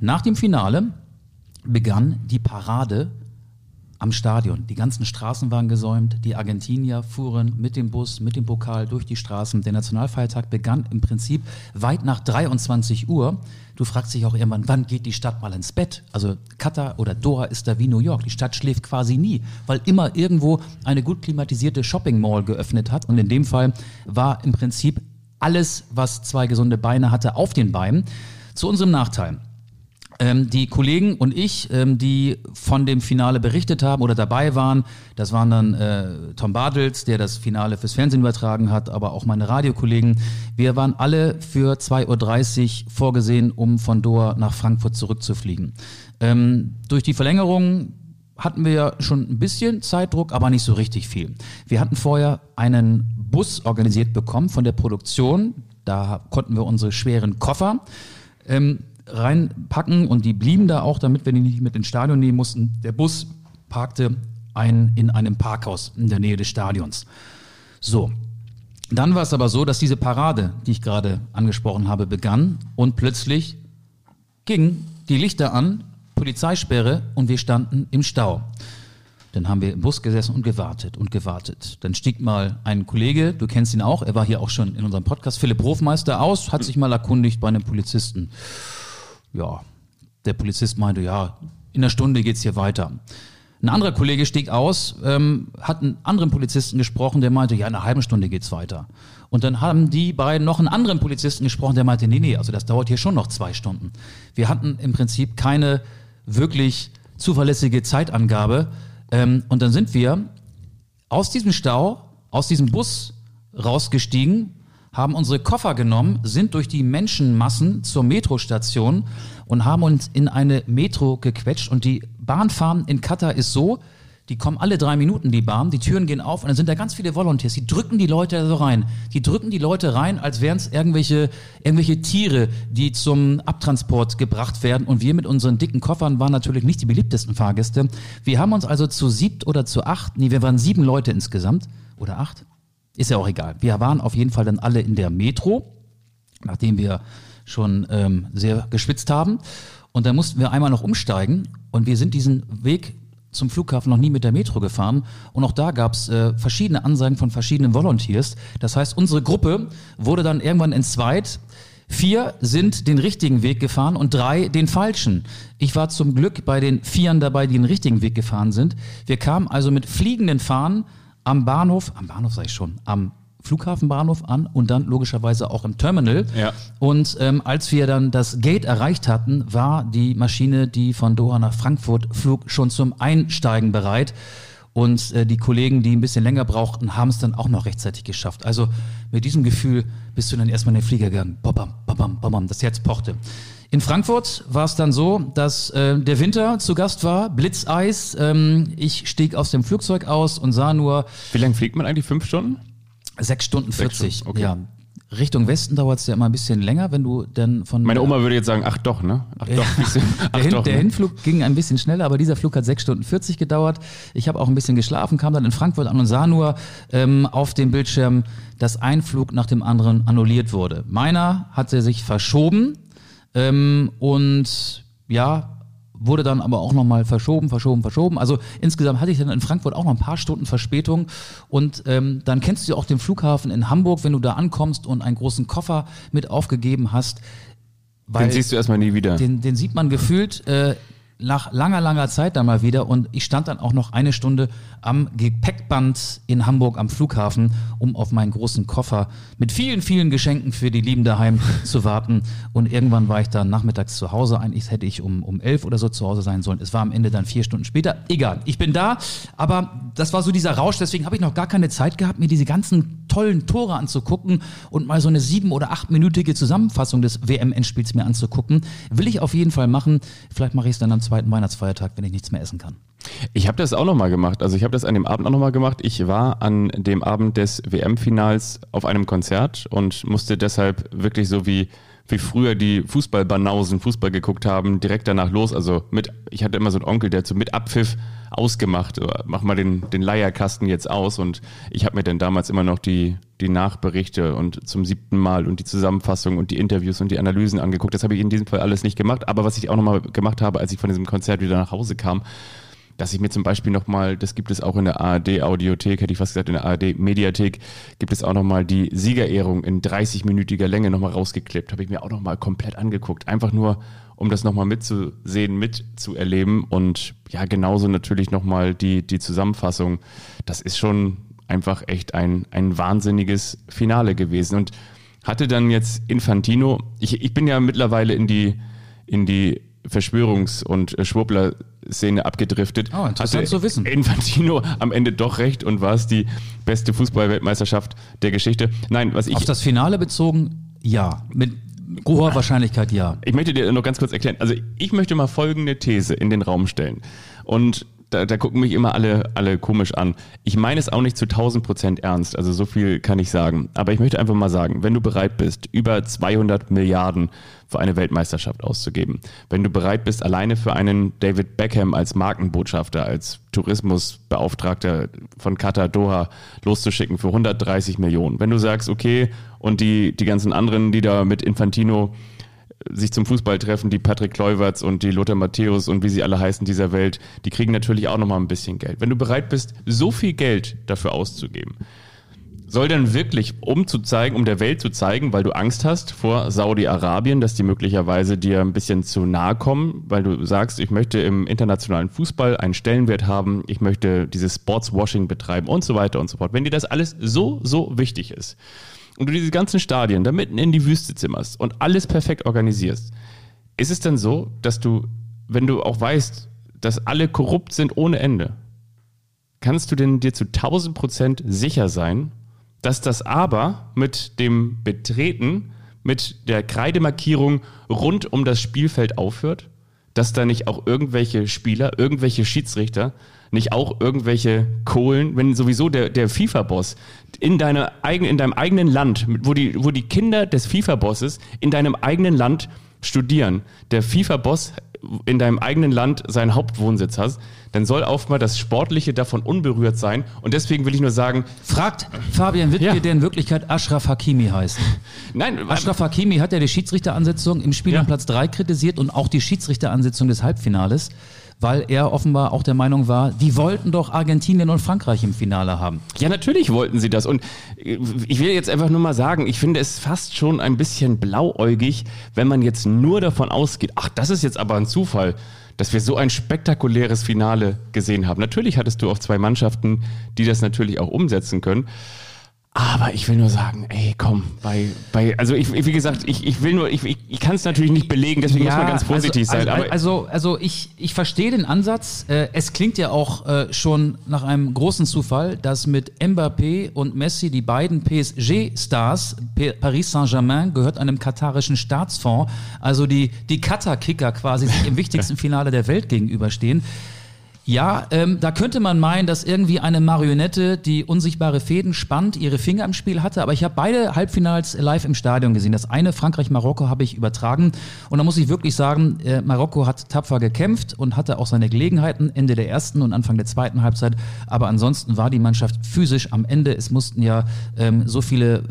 Nach dem Finale begann die Parade am Stadion. Die ganzen Straßen waren gesäumt, die Argentinier fuhren mit dem Bus, mit dem Pokal durch die Straßen. Der Nationalfeiertag begann im Prinzip weit nach 23 Uhr. Du fragst dich auch irgendwann, wann geht die Stadt mal ins Bett? Also Katar oder Doha ist da wie New York. Die Stadt schläft quasi nie, weil immer irgendwo eine gut klimatisierte Shopping Mall geöffnet hat. Und in dem Fall war im Prinzip alles, was zwei gesunde Beine hatte, auf den Beinen. Zu unserem Nachteil. Ähm, die Kollegen und ich, ähm, die von dem Finale berichtet haben oder dabei waren, das waren dann äh, Tom Bartels, der das Finale fürs Fernsehen übertragen hat, aber auch meine Radiokollegen. Wir waren alle für 2.30 Uhr vorgesehen, um von Doha nach Frankfurt zurückzufliegen. Ähm, durch die Verlängerung hatten wir schon ein bisschen Zeitdruck, aber nicht so richtig viel. Wir hatten vorher einen Bus organisiert bekommen von der Produktion. Da konnten wir unsere schweren Koffer ähm, reinpacken und die blieben da auch, damit wir die nicht mit ins Stadion nehmen mussten. Der Bus parkte ein, in einem Parkhaus in der Nähe des Stadions. So. Dann war es aber so, dass diese Parade, die ich gerade angesprochen habe, begann und plötzlich gingen die Lichter an, Polizeisperre und wir standen im Stau. Dann haben wir im Bus gesessen und gewartet und gewartet. Dann stieg mal ein Kollege, du kennst ihn auch, er war hier auch schon in unserem Podcast, Philipp Hofmeister aus, hat sich mal erkundigt bei einem Polizisten ja, der Polizist meinte, ja, in einer Stunde geht's hier weiter. Ein anderer Kollege stieg aus, ähm, hat einen anderen Polizisten gesprochen, der meinte, ja, in einer halben Stunde geht's weiter. Und dann haben die beiden noch einen anderen Polizisten gesprochen, der meinte, nee, nee, also das dauert hier schon noch zwei Stunden. Wir hatten im Prinzip keine wirklich zuverlässige Zeitangabe. Ähm, und dann sind wir aus diesem Stau, aus diesem Bus rausgestiegen, haben unsere Koffer genommen, sind durch die Menschenmassen zur Metrostation und haben uns in eine Metro gequetscht. Und die Bahnfahren in Katar ist so, die kommen alle drei Minuten, die Bahn, die Türen gehen auf und dann sind da ganz viele Volunteers, die drücken die Leute so rein. Die drücken die Leute rein, als wären es irgendwelche, irgendwelche Tiere, die zum Abtransport gebracht werden. Und wir mit unseren dicken Koffern waren natürlich nicht die beliebtesten Fahrgäste. Wir haben uns also zu siebt oder zu acht, nee, wir waren sieben Leute insgesamt, oder acht, ist ja auch egal. Wir waren auf jeden Fall dann alle in der Metro, nachdem wir schon ähm, sehr geschwitzt haben. Und dann mussten wir einmal noch umsteigen und wir sind diesen Weg zum Flughafen noch nie mit der Metro gefahren. Und auch da gab es äh, verschiedene Ansagen von verschiedenen Volunteers. Das heißt, unsere Gruppe wurde dann irgendwann entzweit. Vier sind den richtigen Weg gefahren und drei den falschen. Ich war zum Glück bei den Vieren dabei, die den richtigen Weg gefahren sind. Wir kamen also mit fliegenden Fahnen am Bahnhof, am Bahnhof sage ich schon, am Flughafenbahnhof an und dann logischerweise auch im Terminal. Ja. Und ähm, als wir dann das Gate erreicht hatten, war die Maschine, die von Doha nach Frankfurt flog, schon zum Einsteigen bereit. Und äh, die Kollegen, die ein bisschen länger brauchten, haben es dann auch noch rechtzeitig geschafft. Also mit diesem Gefühl bist du dann erstmal in den Flieger gegangen. Bam, bam, bam, bam, das Herz pochte. In Frankfurt war es dann so, dass äh, der Winter zu Gast war, Blitzeis. Ähm, ich stieg aus dem Flugzeug aus und sah nur. Wie lange fliegt man eigentlich? Fünf Stunden? Sechs Stunden Sechs 40. Stunden, okay. Ja. Richtung Westen dauert es ja immer ein bisschen länger, wenn du dann von. Meine Oma würde jetzt sagen, ach doch, ne? Ach doch, [laughs] ach der, Hin, doch, der ne? Hinflug ging ein bisschen schneller, aber dieser Flug hat sechs Stunden 40 gedauert. Ich habe auch ein bisschen geschlafen, kam dann in Frankfurt an und sah nur ähm, auf dem Bildschirm, dass ein Flug nach dem anderen annulliert wurde. Meiner hatte sich verschoben ähm, und ja, wurde dann aber auch nochmal verschoben, verschoben, verschoben. Also insgesamt hatte ich dann in Frankfurt auch noch ein paar Stunden Verspätung. Und ähm, dann kennst du ja auch den Flughafen in Hamburg, wenn du da ankommst und einen großen Koffer mit aufgegeben hast. Weil Den siehst du erstmal nie wieder. den, den sieht man gefühlt äh, nach langer, langer Zeit dann mal wieder. Und ich stand dann auch noch eine Stunde am Gepäckband in Hamburg am Flughafen, um auf meinen großen Koffer mit vielen, vielen Geschenken für die Lieben daheim [laughs] zu warten. Und irgendwann war ich dann nachmittags zu Hause. Eigentlich hätte ich um, um elf oder so zu Hause sein sollen. Es war am Ende dann vier Stunden später. Egal, ich bin da. Aber das war so dieser Rausch. Deswegen habe ich noch gar keine Zeit gehabt, mir diese ganzen tollen Tore anzugucken und mal so eine sieben- oder achtminütige Zusammenfassung des WM-Endspiels mir anzugucken. Will ich auf jeden Fall machen. Vielleicht mache ich es dann am zweiten Weihnachtsfeiertag, wenn ich nichts mehr essen kann. Ich habe das auch nochmal gemacht. Also ich habe das an dem Abend auch nochmal gemacht. Ich war an dem Abend des WM-Finals auf einem Konzert und musste deshalb wirklich so wie wie früher die Fußballbanausen Fußball geguckt haben, direkt danach los. Also mit, ich hatte immer so einen Onkel, der hat so mit Abpfiff ausgemacht. Mach mal den, den Leierkasten jetzt aus. Und ich habe mir dann damals immer noch die, die Nachberichte und zum siebten Mal und die Zusammenfassung und die Interviews und die Analysen angeguckt. Das habe ich in diesem Fall alles nicht gemacht. Aber was ich auch nochmal gemacht habe, als ich von diesem Konzert wieder nach Hause kam, dass ich mir zum Beispiel nochmal, das gibt es auch in der ARD-Audiothek, hätte ich fast gesagt, in der ARD-Mediathek, gibt es auch nochmal die Siegerehrung in 30-minütiger Länge nochmal rausgeklippt. Habe ich mir auch nochmal komplett angeguckt. Einfach nur, um das nochmal mitzusehen, mitzuerleben. Und ja, genauso natürlich nochmal die, die Zusammenfassung. Das ist schon einfach echt ein, ein wahnsinniges Finale gewesen. Und hatte dann jetzt Infantino, ich, ich bin ja mittlerweile in die, in die Verschwörungs- und äh, Schwurbler-Szene abgedriftet. Oh, interessant hatte zu wissen. Infantino am Ende doch recht und war es die beste Fußballweltmeisterschaft der Geschichte. Nein, was ich. Auf das Finale bezogen, ja. Mit hoher Wahrscheinlichkeit ja. Ich möchte dir noch ganz kurz erklären. Also ich möchte mal folgende These in den Raum stellen. Und da, da gucken mich immer alle, alle komisch an. Ich meine es auch nicht zu 1000 Prozent ernst, also so viel kann ich sagen. Aber ich möchte einfach mal sagen, wenn du bereit bist, über 200 Milliarden für eine Weltmeisterschaft auszugeben, wenn du bereit bist, alleine für einen David Beckham als Markenbotschafter, als Tourismusbeauftragter von Qatar Doha loszuschicken für 130 Millionen, wenn du sagst, okay, und die, die ganzen anderen, die da mit Infantino sich zum Fußball treffen, die Patrick Kleuverts und die Lothar Matthäus und wie sie alle heißen dieser Welt, die kriegen natürlich auch nochmal ein bisschen Geld. Wenn du bereit bist, so viel Geld dafür auszugeben, soll dann wirklich, um zu zeigen, um der Welt zu zeigen, weil du Angst hast vor Saudi-Arabien, dass die möglicherweise dir ein bisschen zu nahe kommen, weil du sagst, ich möchte im internationalen Fußball einen Stellenwert haben, ich möchte dieses Sportswashing betreiben und so weiter und so fort. Wenn dir das alles so, so wichtig ist, und du diese ganzen Stadien da mitten in die Wüste zimmerst und alles perfekt organisierst, ist es dann so, dass du, wenn du auch weißt, dass alle korrupt sind ohne Ende, kannst du denn dir zu 1000 Prozent sicher sein, dass das aber mit dem Betreten, mit der Kreidemarkierung rund um das Spielfeld aufhört? Dass da nicht auch irgendwelche Spieler, irgendwelche Schiedsrichter nicht auch irgendwelche Kohlen, wenn sowieso der, der FIFA-Boss in, eigen, in deinem eigenen Land, wo die, wo die Kinder des FIFA-Bosses in deinem eigenen Land studieren, der FIFA-Boss in deinem eigenen Land seinen Hauptwohnsitz hast, dann soll auch mal das Sportliche davon unberührt sein. Und deswegen will ich nur sagen. Fragt Fabian Wittke, Ja. der in Wirklichkeit Ashraf Hakimi heißt. [laughs] Nein, Ashraf Hakimi hat ja die Schiedsrichteransetzung im Spiel Ja. um Platz 3 kritisiert und auch die Schiedsrichteransetzung des Halbfinales, weil er offenbar auch der Meinung war, die wollten doch Argentinien und Frankreich im Finale haben. Ja, natürlich wollten sie das. Und äh, ich will jetzt einfach nur mal sagen, ich finde es fast schon ein bisschen blauäugig, wenn man jetzt nur davon ausgeht, ach, das ist jetzt aber ein Zufall, dass wir so ein spektakuläres Finale gesehen haben. Natürlich hattest du auch zwei Mannschaften, die das natürlich auch umsetzen können. Aber ich will nur sagen, ey, komm, bei, bei, also ich, wie gesagt, ich, ich will nur, ich, ich, ich kann es natürlich nicht belegen, deswegen muss man ganz vorsichtig also, sein. Also, aber also, also ich, ich verstehe den Ansatz. Äh, es klingt ja auch äh, schon nach einem großen Zufall, dass mit Mbappé und Messi die beiden PSG-Stars, Paris Saint-Germain gehört einem katarischen Staatsfonds, also die, die Katar-Kicker quasi sich im [laughs] wichtigsten Finale der Welt gegenüberstehen. Ja, ähm, da könnte man meinen, dass irgendwie eine Marionette, die unsichtbare Fäden spannt, ihre Finger im Spiel hatte. Aber ich habe beide Halbfinals live im Stadion gesehen. Das eine Frankreich-Marokko habe ich übertragen. Und da muss ich wirklich sagen, äh, Marokko hat tapfer gekämpft und hatte auch seine Gelegenheiten Ende der ersten und Anfang der zweiten Halbzeit. Aber ansonsten war die Mannschaft physisch am Ende. Es mussten ja ähm, so viele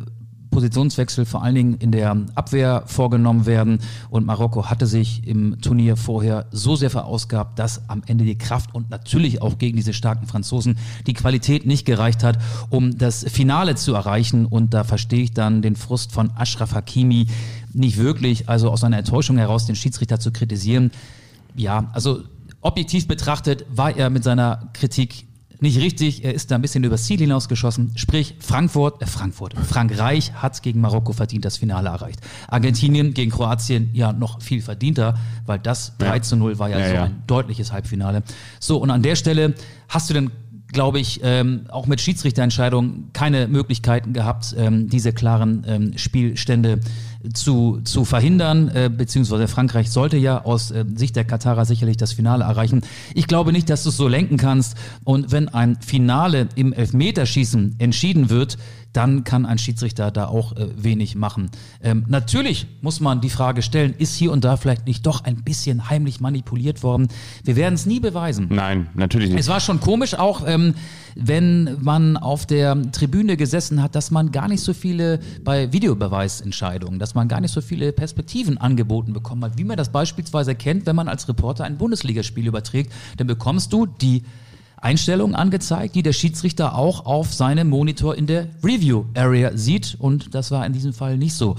Positionswechsel vor allen Dingen in der Abwehr vorgenommen werden. Und Marokko hatte sich im Turnier vorher so sehr verausgabt, dass am Ende die Kraft und natürlich auch gegen diese starken Franzosen die Qualität nicht gereicht hat, um das Finale zu erreichen. Und da verstehe ich dann den Frust von Ashraf Hakimi nicht wirklich, also aus einer Enttäuschung heraus den Schiedsrichter zu kritisieren. Ja, also objektiv betrachtet war er mit seiner Kritik nicht richtig. Er ist da ein bisschen übers Ziel hinausgeschossen. Sprich, Frankfurt, äh Frankfurt, Frankreich hat gegen Marokko verdient das Finale erreicht. Argentinien gegen Kroatien ja noch viel verdienter, weil das 3 zu 0 war ja, Ja, so ja. ein deutliches Halbfinale. So, und an der Stelle hast du denn glaube ich, ähm, auch mit Schiedsrichterentscheidungen keine Möglichkeiten gehabt, ähm, diese klaren ähm, Spielstände zu, zu verhindern, äh, beziehungsweise Frankreich sollte ja aus äh, Sicht der Katarer sicherlich das Finale erreichen. Ich glaube nicht, dass du es so lenken kannst. Und wenn ein Finale im Elfmeterschießen entschieden wird, dann kann ein Schiedsrichter da auch äh, wenig machen. Ähm, natürlich muss man die Frage stellen, ist hier und da vielleicht nicht doch ein bisschen heimlich manipuliert worden? Wir werden es nie beweisen. nein, natürlich nicht. Es war schon komisch auch, ähm, wenn man auf der Tribüne gesessen hat, dass man gar nicht so viele bei Videobeweisentscheidungen, dass man gar nicht so viele Perspektiven angeboten bekommen hat, wie man das beispielsweise kennt, wenn man als Reporter ein Bundesligaspiel überträgt. Dann bekommst du die Einstellungen angezeigt, die der Schiedsrichter auch auf seinem Monitor in der Review Area sieht. Und das war in diesem Fall nicht so.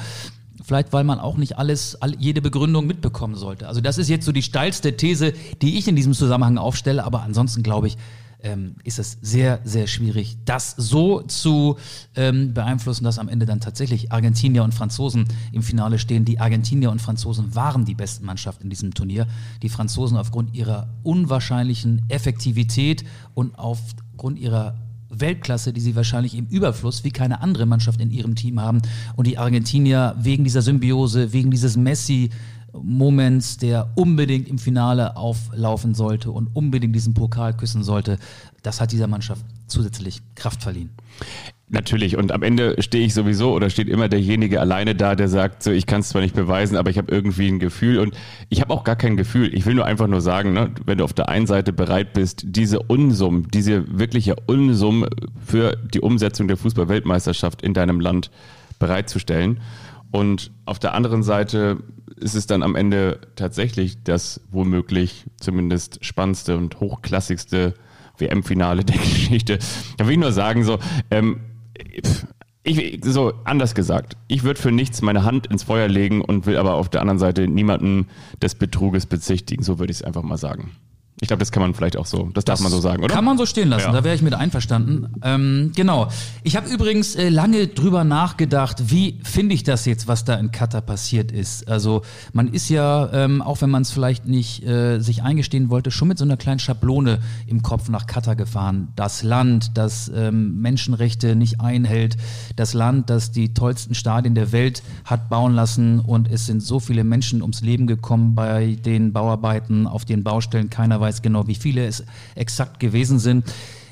Vielleicht, weil man auch nicht alles, all, jede Begründung mitbekommen sollte. Also das ist jetzt so die steilste These, die ich in diesem Zusammenhang aufstelle. Aber ansonsten glaube ich, ähm, ist es sehr, sehr schwierig, das so zu ähm, beeinflussen, dass am Ende dann tatsächlich Argentinier und Franzosen im Finale stehen. Die Argentinier und Franzosen waren die besten Mannschaft in diesem Turnier. Die Franzosen aufgrund ihrer unwahrscheinlichen Effektivität und aufgrund ihrer Weltklasse, die sie wahrscheinlich im Überfluss wie keine andere Mannschaft in ihrem Team haben. Und die Argentinier wegen dieser Symbiose, wegen dieses Messi, Moments, der unbedingt im Finale auflaufen sollte und unbedingt diesen Pokal küssen sollte, das hat dieser Mannschaft zusätzlich Kraft verliehen. Natürlich, und am Ende stehe ich sowieso oder steht immer derjenige alleine da, der sagt, so, ich kann es zwar nicht beweisen, aber ich habe irgendwie ein Gefühl und ich habe auch gar kein Gefühl. Ich will nur einfach nur sagen, ne, wenn du auf der einen Seite bereit bist, diese Unsummen, diese wirkliche Unsummen für die Umsetzung der Fußball-Weltmeisterschaft in deinem Land bereitzustellen und auf der anderen Seite ist es dann am Ende tatsächlich das womöglich zumindest spannendste und hochklassigste WM-Finale der [laughs] Geschichte. Da will ich nur sagen, so, ähm, ich, so anders gesagt, ich würde für nichts meine Hand ins Feuer legen und will aber auf der anderen Seite niemanden des Betruges bezichtigen. So würde ich es einfach mal sagen. Ich glaube, das kann man vielleicht auch so, das, das, darf man so sagen, oder? Kann man so stehen lassen, ja. da wäre ich mit einverstanden. Ähm, genau. Ich habe übrigens äh, lange drüber nachgedacht, wie finde ich das jetzt, was da in Katar passiert ist. Also man ist ja, ähm, auch wenn man es vielleicht nicht äh, sich eingestehen wollte, schon mit so einer kleinen Schablone im Kopf nach Katar gefahren. Das Land, das ähm, Menschenrechte nicht einhält, das Land, das die tollsten Stadien der Welt hat bauen lassen und es sind so viele Menschen ums Leben gekommen bei den Bauarbeiten auf den Baustellen, keiner weiß genau, wie viele es exakt gewesen sind.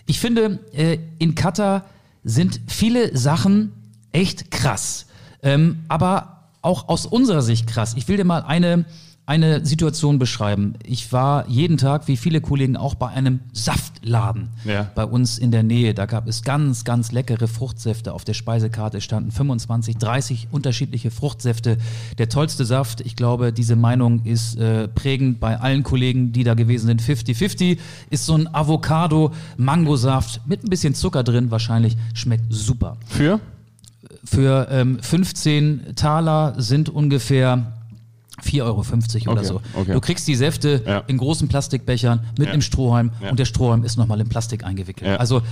Ich finde, äh, in Katar sind viele Sachen echt krass, ähm, aber auch aus unserer Sicht krass. Ich will dir mal eine eine Situation beschreiben. Ich war jeden Tag, wie viele Kollegen, auch bei einem Saftladen ja. bei uns in der Nähe. Da gab es ganz, ganz leckere Fruchtsäfte. Auf der Speisekarte standen 25, 30 unterschiedliche Fruchtsäfte. Der tollste Saft, ich glaube, diese Meinung ist äh, prägend bei allen Kollegen, die da gewesen sind. 50-50 ist so ein Avocado-Mangosaft mit ein bisschen Zucker drin. Wahrscheinlich schmeckt super. Für? Für ähm, 15 Taler sind ungefähr 4,50 Euro okay, oder so. Okay. Du kriegst die Säfte ja. in großen Plastikbechern mit ja. einem Strohhalm ja. und der Strohhalm ist nochmal in Plastik eingewickelt. Also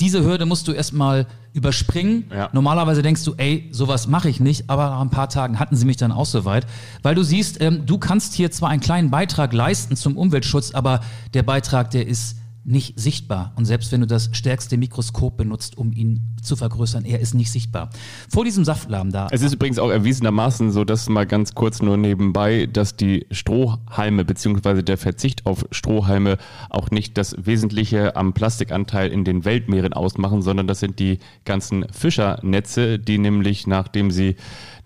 diese Hürde musst du erstmal überspringen. Normalerweise denkst du, ey, sowas mache ich nicht, aber nach ein paar Tagen hatten sie mich dann auch soweit. Weil du siehst, ähm, du kannst hier zwar einen kleinen Beitrag leisten zum Umweltschutz, aber der Beitrag, der ist nicht sichtbar. Und selbst wenn du das stärkste Mikroskop benutzt, um ihn zu vergrößern, er ist nicht sichtbar. Vor diesem Saftladen da. Es ist übrigens auch erwiesenermaßen so, dass mal ganz kurz nur nebenbei, dass die Strohhalme bzw. der Verzicht auf Strohhalme auch nicht das Wesentliche am Plastikanteil in den Weltmeeren ausmachen, sondern das sind die ganzen Fischernetze, die nämlich nachdem sie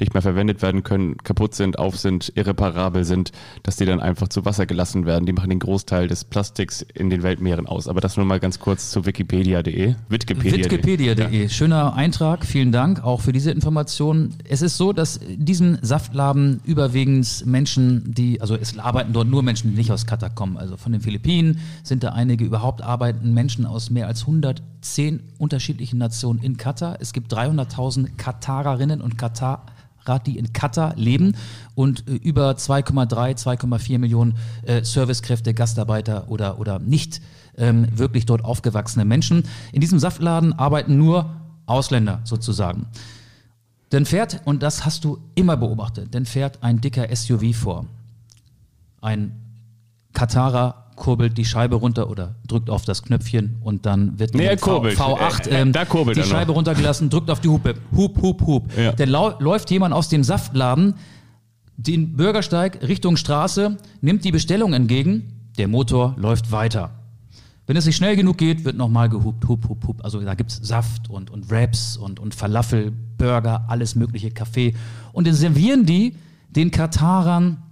nicht mehr verwendet werden können, kaputt sind, auf sind, irreparabel sind, dass die dann einfach zu Wasser gelassen werden. Die machen den Großteil des Plastiks in den Weltmeeren aus. Aber das nur mal ganz kurz zu wikipedia.de. Wikipedia.de. Wikipedia.de. Ja. Schöner Eintrag. Vielen Dank auch für diese Information. Es ist so, dass in diesem Saftladen überwiegend Menschen, die, also es arbeiten dort nur Menschen, die nicht aus Katar kommen. Also von den Philippinen sind da einige überhaupt arbeiten Menschen aus mehr als 110 unterschiedlichen Nationen in Katar. Es gibt 300.000 Katarerinnen und Katar die in Katar leben und äh, über 2,3, 2,4 Millionen äh, Servicekräfte, Gastarbeiter oder, oder nicht ähm, wirklich dort aufgewachsene Menschen. In diesem Saftladen arbeiten nur Ausländer sozusagen. Dann fährt, und das hast du immer beobachtet, dann fährt ein dicker SUV vor. Ein Katarer kurbelt die Scheibe runter oder drückt auf das Knöpfchen und dann wird nee, kurbelt. V8 äh, ähm, kurbelt die Scheibe noch. runtergelassen, drückt auf die Hupe. Hup, hup, hup. Ja. Dann läuft jemand aus dem Saftladen den Bürgersteig Richtung Straße, nimmt die Bestellung entgegen, der Motor läuft weiter. Wenn es nicht schnell genug geht, wird nochmal gehupt, hup, hup, hup. Also da gibt es Saft und, und Wraps und, und Falafel, Burger, alles mögliche, Kaffee. Und dann servieren die den Katarern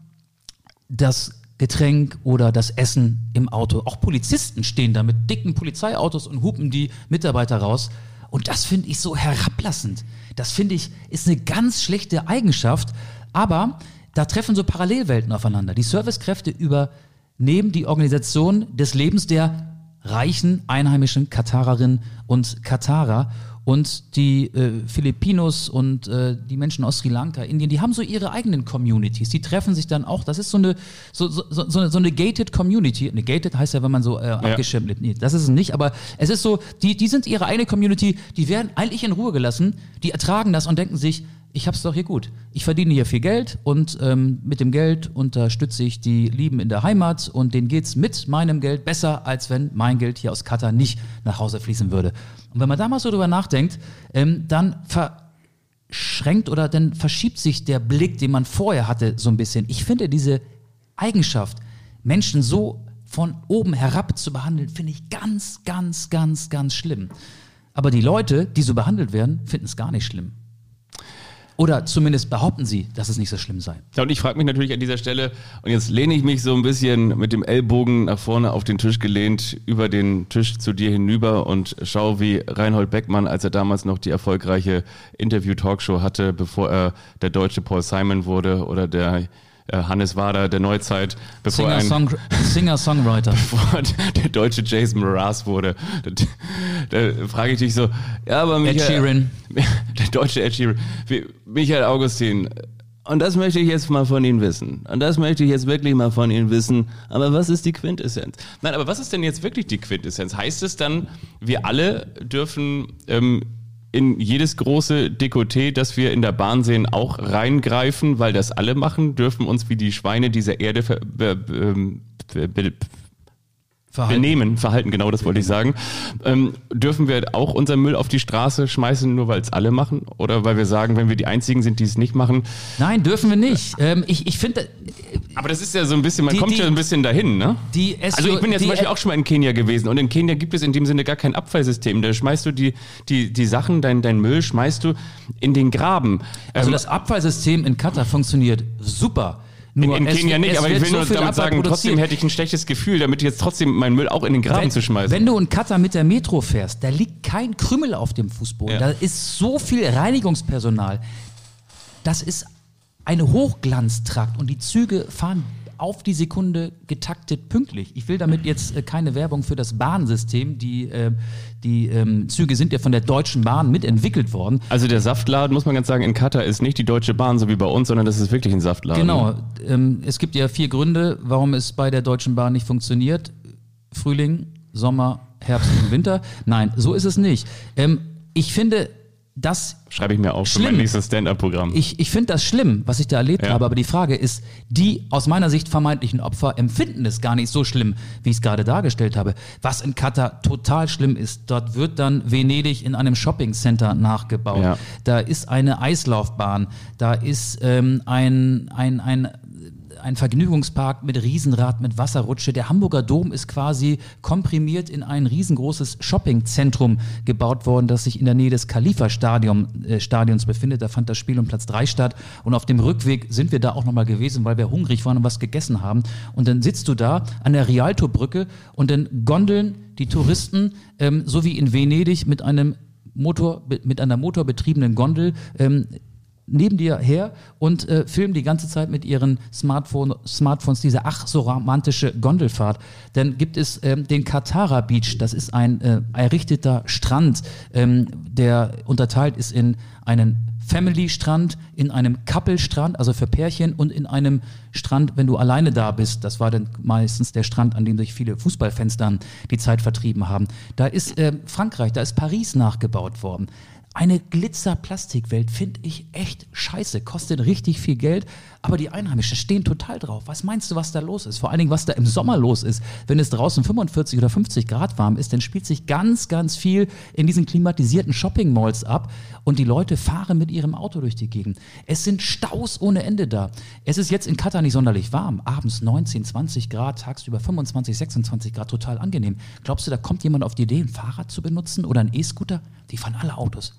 das Getränk oder das Essen im Auto. Auch Polizisten stehen da mit dicken Polizeiautos und hupen die Mitarbeiter raus. Und das finde ich so herablassend. Das finde ich ist eine ganz schlechte Eigenschaft. Aber da treffen so Parallelwelten aufeinander. Die Servicekräfte übernehmen die Organisation des Lebens der reichen einheimischen Katarerinnen und Katarer Und die äh, Filipinos und äh, die Menschen aus Sri Lanka, Indien, die haben so ihre eigenen Communities. Die treffen sich dann auch. Das ist so eine, so, so, so, eine, so eine gated Community. Eine gated heißt ja, wenn man so äh, abgeschirmt lebt. Nee, das ist es nicht. Aber es ist so, die, die sind ihre eigene Community. Die werden eigentlich in Ruhe gelassen. Die ertragen das und denken sich, ich hab's doch hier gut. Ich verdiene hier viel Geld und ähm, mit dem Geld unterstütze ich die Lieben in der Heimat und denen geht's mit meinem Geld besser, als wenn mein Geld hier aus Katar nicht nach Hause fließen würde. Und wenn man da mal so drüber nachdenkt, ähm, dann verschränkt oder dann verschiebt sich der Blick, den man vorher hatte, so ein bisschen. Ich finde diese Eigenschaft, Menschen so von oben herab zu behandeln, finde ich ganz, ganz, ganz, ganz schlimm. Aber die Leute, die so behandelt werden, finden es gar nicht schlimm. Oder zumindest behaupten sie, dass es nicht so schlimm sei. Ja, und ich frage mich natürlich an dieser Stelle, und jetzt lehne ich mich so ein bisschen mit dem Ellbogen nach vorne auf den Tisch gelehnt, über den Tisch zu dir hinüber und schaue, wie Reinhold Beckmann, als er damals noch die erfolgreiche Interview-Talkshow hatte, bevor er der deutsche Paul Simon wurde oder der Hannes Wader der Neuzeit, bevor ein Singer-Songwriter. [laughs] bevor der deutsche Jason Mraz wurde. Da, da frage ich dich so, ja, aber Michael, Ed Sheeran. [laughs] der deutsche Ed Sheeran, Michael Augustin, und das möchte ich jetzt mal von Ihnen wissen. Und das möchte ich jetzt wirklich mal von Ihnen wissen. Aber was ist die Quintessenz? Nein, aber was ist denn jetzt wirklich die Quintessenz? Heißt es dann, wir alle dürfen ähm, in jedes große Dekoté, das wir in der Bahn sehen, auch reingreifen, weil das alle machen, dürfen uns wie die Schweine dieser Erde ver be ähm, be be Verhalten. benehmen, verhalten, genau das wollte ich sagen. Ähm, dürfen wir auch unseren Müll auf die Straße schmeißen, nur weil es alle machen? Oder weil wir sagen, wenn wir die Einzigen sind, die es nicht machen? Nein, dürfen wir nicht. Ähm, ich ich finde, Aber das ist ja so ein bisschen, man Die- kommt die- ja ein bisschen dahin, ne? Also ich bin ja zum Beispiel auch schon mal in Kenia gewesen und in Kenia gibt es in dem Sinne gar kein Abfallsystem. Da schmeißt du die, die, die Sachen, dein, dein Müll schmeißt du in den Graben. Also Ähm, das Abfallsystem in Katar funktioniert super. In, Nur in es Kenia wird- nicht, aber ich will so nur damit Abfall sagen, trotzdem hätte ich ein schlechtes Gefühl, damit jetzt trotzdem meinen Müll auch in den Graben wenn, zu schmeißen. Wenn du in Katar mit der Metro fährst, da liegt kein Krümmel auf dem Fußboden. Ja. Da ist so viel Reinigungspersonal. Das ist ein Hochglanztrakt und die Züge fahren auf die Sekunde getaktet pünktlich. Ich will damit jetzt äh, keine Werbung für das Bahnsystem. Die, äh, die ähm, Züge sind ja von der Deutschen Bahn mitentwickelt worden. also der Saftladen, muss man ganz sagen, in Katar ist nicht die Deutsche Bahn, so wie bei uns, sondern das ist wirklich ein Saftladen. Genau. Ähm, es gibt ja vier Gründe, warum es bei der Deutschen Bahn nicht funktioniert. Frühling, Sommer, Herbst und Winter. Nein, so ist es nicht. Ähm, ich finde das Schreibe ich mir auf für Schlimm. mein nächstes Stand-Up-Programm. ich, ich finde das schlimm, was ich da erlebt Ja. habe, aber die Frage ist, die aus meiner Sicht vermeintlichen Opfer empfinden es gar nicht so schlimm, wie ich es gerade dargestellt habe. Was in Katar total schlimm ist, dort wird dann Venedig in einem Shoppingcenter nachgebaut. Ja. Da ist eine Eislaufbahn, da ist ähm, ein, ein, ein ein Vergnügungspark mit Riesenrad, mit Wasserrutsche. Der Hamburger Dom ist quasi komprimiert in ein riesengroßes Shoppingzentrum gebaut worden, das sich in der Nähe des Khalifa-Stadions äh, befindet. Da fand das Spiel um Platz drei statt. Und auf dem Rückweg sind wir da auch nochmal gewesen, weil wir hungrig waren und was gegessen haben. Und dann sitzt du da an der Rialto-Brücke und dann gondeln die Touristen, ähm, so wie in Venedig, mit einem Motor, mit einer motorbetriebenen Gondel ähm, neben dir her und äh, filmen die ganze Zeit mit ihren Smartphone, Smartphones diese ach so romantische Gondelfahrt. Dann gibt es ähm, den Katara Beach, das ist ein äh, errichteter Strand, ähm, der unterteilt ist in einen Family-Strand, in einem Couple-Strand, also für Pärchen, und in einem Strand, wenn du alleine da bist. Das war dann meistens der Strand, an dem sich viele Fußballfans dann die Zeit vertrieben haben. Da ist äh, Frankreich, da ist Paris nachgebaut worden. Eine Glitzer-Plastikwelt finde ich echt scheiße, kostet richtig viel Geld, aber die Einheimischen stehen total drauf. Was meinst du, was da los ist? Vor allen Dingen, was da im Sommer los ist. Wenn es draußen 45 oder 50 Grad warm ist, dann spielt sich ganz, ganz viel in diesen klimatisierten Shopping-Malls ab und die Leute fahren mit ihrem Auto durch die Gegend. Es sind Staus ohne Ende da. Es ist jetzt in Katar nicht sonderlich warm. Abends 19, 20 Grad, tagsüber 25, 26 Grad, total angenehm. Glaubst du, da kommt jemand auf die Idee, ein Fahrrad zu benutzen oder ein E-Scooter? Die fahren alle Autos.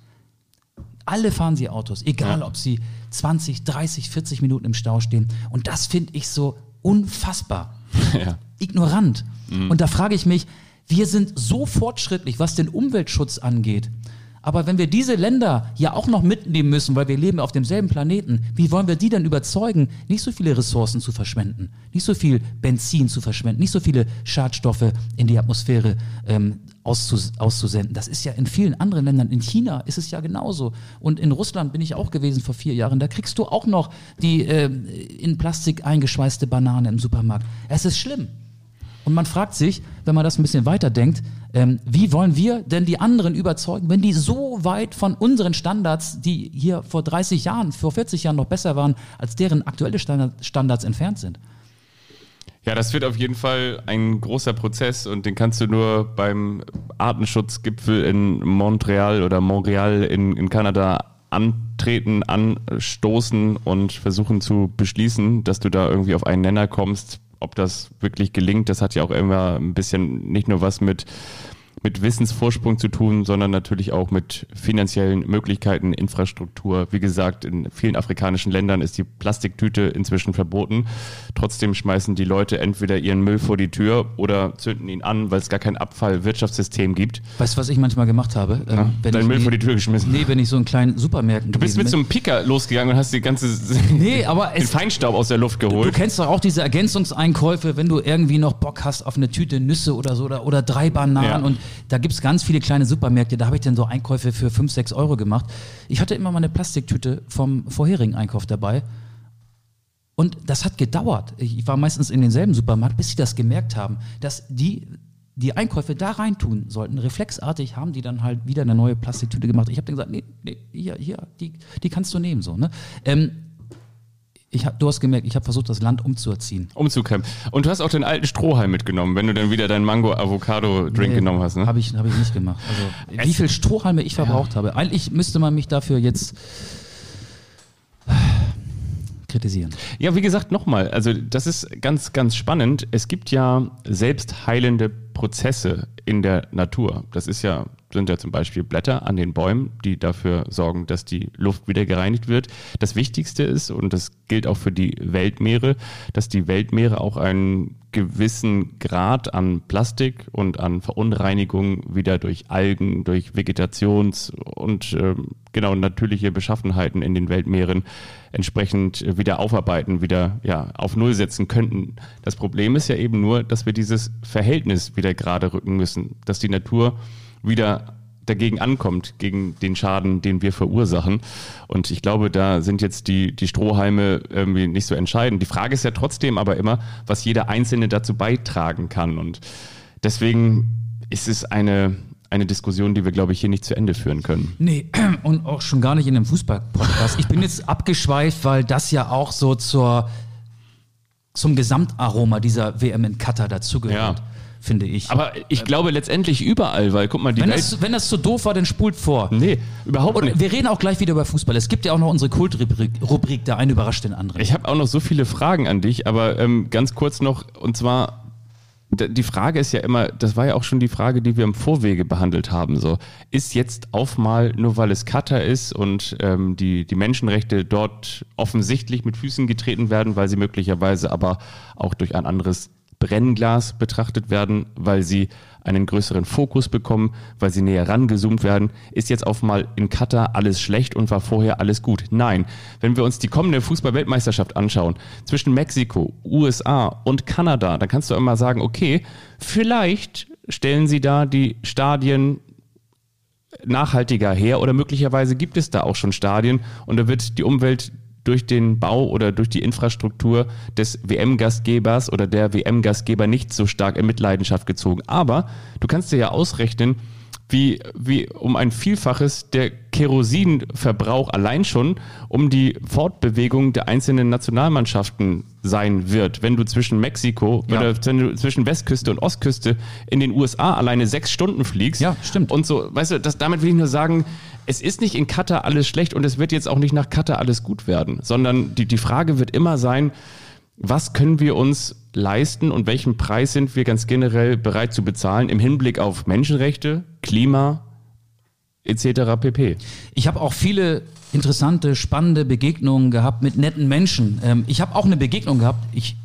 Alle fahren sie Autos, egal ob sie 20, 30, 40 Minuten im Stau stehen. Und das finde ich so unfassbar. [laughs] Ja. Ignorant. Und da frage ich mich, wir sind so fortschrittlich, was den Umweltschutz angeht. Aber wenn wir diese Länder ja auch noch mitnehmen müssen, weil wir leben auf demselben Planeten, wie wollen wir die denn überzeugen, nicht so viele Ressourcen zu verschwenden, nicht so viel Benzin zu verschwenden, nicht so viele Schadstoffe in die Atmosphäre ähm, auszus auszusenden. Das ist ja in vielen anderen Ländern. In China ist es ja genauso. Und in Russland bin ich auch gewesen vor vier Jahren. Da kriegst du auch noch die äh, in Plastik eingeschweißte Banane im Supermarkt. Es ist schlimm. Und man fragt sich, wenn man das ein bisschen weiterdenkt, ähm, wie wollen wir denn die anderen überzeugen, wenn die so weit von unseren Standards, die hier vor 30 Jahren, vor 40 Jahren noch besser waren, als deren aktuelle Standard, Standards entfernt sind? Ja, das wird auf jeden Fall ein großer Prozess und den kannst du nur beim Artenschutzgipfel in Montreal oder Montreal in, in Kanada antreten, anstoßen und versuchen zu beschließen, dass du da irgendwie auf einen Nenner kommst. Ob das wirklich gelingt, das hat ja auch immer ein bisschen nicht nur was mit mit Wissensvorsprung zu tun, sondern natürlich auch mit finanziellen Möglichkeiten, Infrastruktur. Wie gesagt, in vielen afrikanischen Ländern ist die Plastiktüte inzwischen verboten. Trotzdem schmeißen die Leute entweder ihren Müll vor die Tür oder zünden ihn an, weil es gar kein Abfallwirtschaftssystem gibt. Weißt du, was ich manchmal gemacht habe? Ähm, ja, wenn Deinen Müll vor die Tür geschmissen. Nee, wenn ich so einen kleinen Supermärkten Du bist mit so einem Picker losgegangen und hast die ganze [laughs] nee, aber den Feinstaub aus der Luft geholt. Du, du kennst doch auch diese Ergänzungseinkäufe, wenn du irgendwie noch Bock hast auf eine Tüte Nüsse oder so oder, oder drei Bananen ja. und da gibt es ganz viele kleine Supermärkte, da habe ich dann so Einkäufe für 5, 6 Euro gemacht. Ich hatte immer meine Plastiktüte vom vorherigen Einkauf dabei. Und das hat gedauert. Ich war meistens in denselben Supermarkt, bis sie das gemerkt haben, dass die die Einkäufe da rein tun sollten. Reflexartig haben die dann halt wieder eine neue Plastiktüte gemacht. Ich habe dann gesagt, nee, nee, hier, hier, die, die kannst du nehmen. So, ne? Ähm, ich hab, du hast gemerkt, ich habe versucht, das Land umzuerziehen. Umzukämpfen. Und du hast auch den alten Strohhalm mitgenommen, wenn du dann wieder deinen Mango-Avocado-Drink nee, genommen hast. Ne? Habe ich, hab ich nicht gemacht. Also, [laughs] wie viel Strohhalme ich verbraucht ja. habe. Eigentlich müsste man mich dafür jetzt [sighs] kritisieren. Ja, wie gesagt, nochmal, also das ist ganz, ganz spannend. Es gibt ja selbstheilende Prozesse in der Natur. Das ist ja sind ja zum Beispiel Blätter an den Bäumen, die dafür sorgen, dass die Luft wieder gereinigt wird. Das Wichtigste ist, und das gilt auch für die Weltmeere, dass die Weltmeere auch einen gewissen Grad an Plastik und an Verunreinigung wieder durch Algen, durch Vegetations- und äh, genau natürliche Beschaffenheiten in den Weltmeeren entsprechend wieder aufarbeiten, wieder ja, auf Null setzen könnten. Das Problem ist ja eben nur, dass wir dieses Verhältnis wieder gerade rücken müssen, dass die Natur wieder dagegen ankommt, gegen den Schaden, den wir verursachen. Und ich glaube, da sind jetzt die, die Strohhalme irgendwie nicht so entscheidend. Die Frage ist ja trotzdem aber immer, was jeder Einzelne dazu beitragen kann. Und deswegen ist es eine, eine Diskussion, die wir, glaube ich, hier nicht zu Ende führen können. Nee, [clears throat] und auch schon gar nicht in einem Fußball-Podcast. Ich bin jetzt [laughs] abgeschweift, weil das ja auch so zur, zum Gesamtaroma dieser WM in Katar dazugehört. Ja finde ich. Aber ich glaube letztendlich überall, weil guck mal, die wenn Welt... Das, wenn das zu so doof war, dann spult vor. Nee, überhaupt Und nicht. Wir reden auch gleich wieder über Fußball. Es gibt ja auch noch unsere Kultrubrik, Rubrik, der eine überrascht den anderen. Ich habe auch noch so viele Fragen an dich, aber ähm, ganz kurz noch, und zwar die Frage ist ja immer, das war ja auch schon die Frage, die wir im Vorwege behandelt haben. So, ist jetzt Aufmal, nur weil es Katar ist und ähm, die, die Menschenrechte dort offensichtlich mit Füßen getreten werden, weil sie möglicherweise aber auch durch ein anderes Brennglas betrachtet werden, weil sie einen größeren Fokus bekommen, weil sie näher rangezoomt werden. Ist jetzt auf mal in Katar alles schlecht und war vorher alles gut? Nein. Wenn wir uns die kommende Fußball-Weltmeisterschaft anschauen, zwischen Mexiko, USA und Kanada, dann kannst du immer sagen, okay, vielleicht stellen sie da die Stadien nachhaltiger her oder möglicherweise gibt es da auch schon Stadien und da wird die Umwelt durch den Bau oder durch die Infrastruktur des WM-Gastgebers oder der WM-Gastgeber nicht so stark in Mitleidenschaft gezogen. Aber du kannst dir ja ausrechnen, wie, wie um ein Vielfaches der Kerosinverbrauch allein schon um die Fortbewegung der einzelnen Nationalmannschaften sein wird. Wenn du zwischen Mexiko ja. oder wenn du zwischen Westküste und Ostküste in den USA alleine sechs Stunden fliegst. Ja, stimmt. Und so, weißt du, das, damit will ich nur sagen, es ist nicht in Katar alles schlecht und es wird jetzt auch nicht nach Katar alles gut werden, sondern die, die Frage wird immer sein, was können wir uns leisten und welchen Preis sind wir ganz generell bereit zu bezahlen im Hinblick auf Menschenrechte, Klima etc. pp. Ich habe auch viele interessante, spannende Begegnungen gehabt mit netten Menschen. Ähm, ich habe auch eine Begegnung gehabt. Ich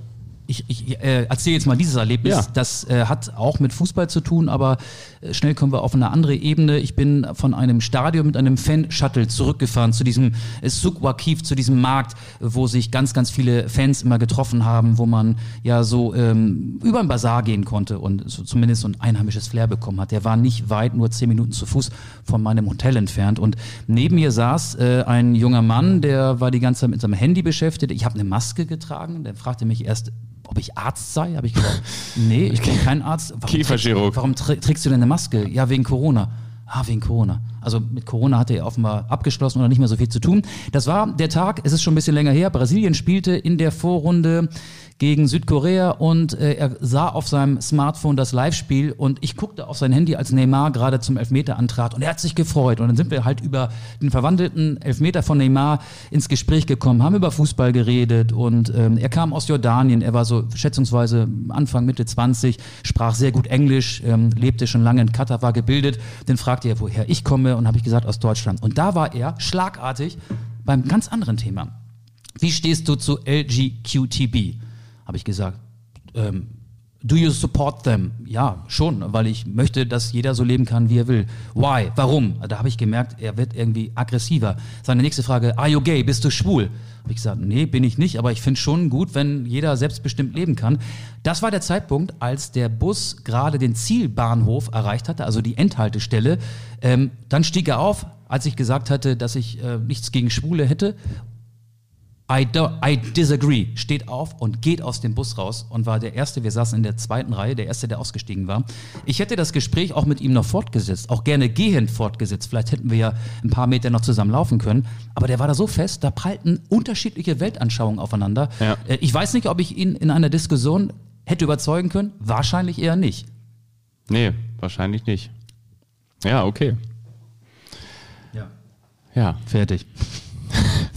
ich, ich äh, erzähle jetzt mal dieses Erlebnis. Ja. Das äh, hat auch mit Fußball zu tun, aber äh, schnell kommen wir auf eine andere Ebene. Ich bin von einem Stadion mit einem Fan-Shuttle zurückgefahren zu diesem äh, Souk Waqif, zu diesem Markt, wo sich ganz, ganz viele Fans immer getroffen haben, wo man ja so ähm, über den Bazar gehen konnte und so, zumindest so ein einheimisches Flair bekommen hat. Der war nicht weit, nur zehn Minuten zu Fuß von meinem Hotel entfernt. Und neben mir saß äh, ein junger Mann, der war die ganze Zeit mit seinem Handy beschäftigt. Ich habe eine Maske getragen. Der fragte mich erst, ob ich Arzt sei. Habe ich gesagt, [laughs] nee, ich bin kein Arzt. Warum Kieferchirurg. Trägst, warum trä- trägst du denn eine Maske? Ja, wegen Corona. Ah, wegen Corona. Also mit Corona hatte er offenbar abgeschlossen oder nicht mehr so viel zu tun. Das war der Tag, es ist schon ein bisschen länger her. Brasilien spielte in der Vorrunde gegen Südkorea und äh, er sah auf seinem Smartphone das Live-Spiel und ich guckte auf sein Handy, als Neymar gerade zum Elfmeter antrat und er hat sich gefreut und dann sind wir halt über den verwandelten Elfmeter von Neymar ins Gespräch gekommen, haben über Fußball geredet und ähm, er kam aus Jordanien, er war so schätzungsweise Anfang, Mitte 20, sprach sehr gut Englisch, ähm, lebte schon lange in Katar, war gebildet, dann fragte er, woher ich komme und habe ich gesagt, aus Deutschland und da war er schlagartig beim ganz anderen Thema. Wie stehst du zu LGQTB? Habe ich gesagt. Ähm, do you support them? Ja, schon, weil ich möchte, dass jeder so leben kann, wie er will. Why? Warum? Da habe ich gemerkt, er wird irgendwie aggressiver. Seine nächste Frage, are you gay? Bist du schwul? Habe ich gesagt, nee, bin ich nicht, aber ich finde schon gut, wenn jeder selbstbestimmt leben kann. Das war der Zeitpunkt, als der Bus gerade den Zielbahnhof erreicht hatte, also die Endhaltestelle. Ähm, dann stieg er auf, als ich gesagt hatte, dass ich äh, nichts gegen Schwule hätte I, do, I disagree, steht auf und geht aus dem Bus raus und war der Erste, wir saßen in der zweiten Reihe, der Erste, der ausgestiegen war. Ich hätte das Gespräch auch mit ihm noch fortgesetzt, auch gerne gehend fortgesetzt. Vielleicht hätten wir ja ein paar Meter noch zusammen laufen können. Aber der war da so fest, da prallten unterschiedliche Weltanschauungen aufeinander. Ja. Äh, Ich weiß nicht, ob ich ihn in einer Diskussion hätte überzeugen können. Wahrscheinlich eher nicht. Nee, wahrscheinlich nicht. Ja, okay. Ja. Ja. Fertig.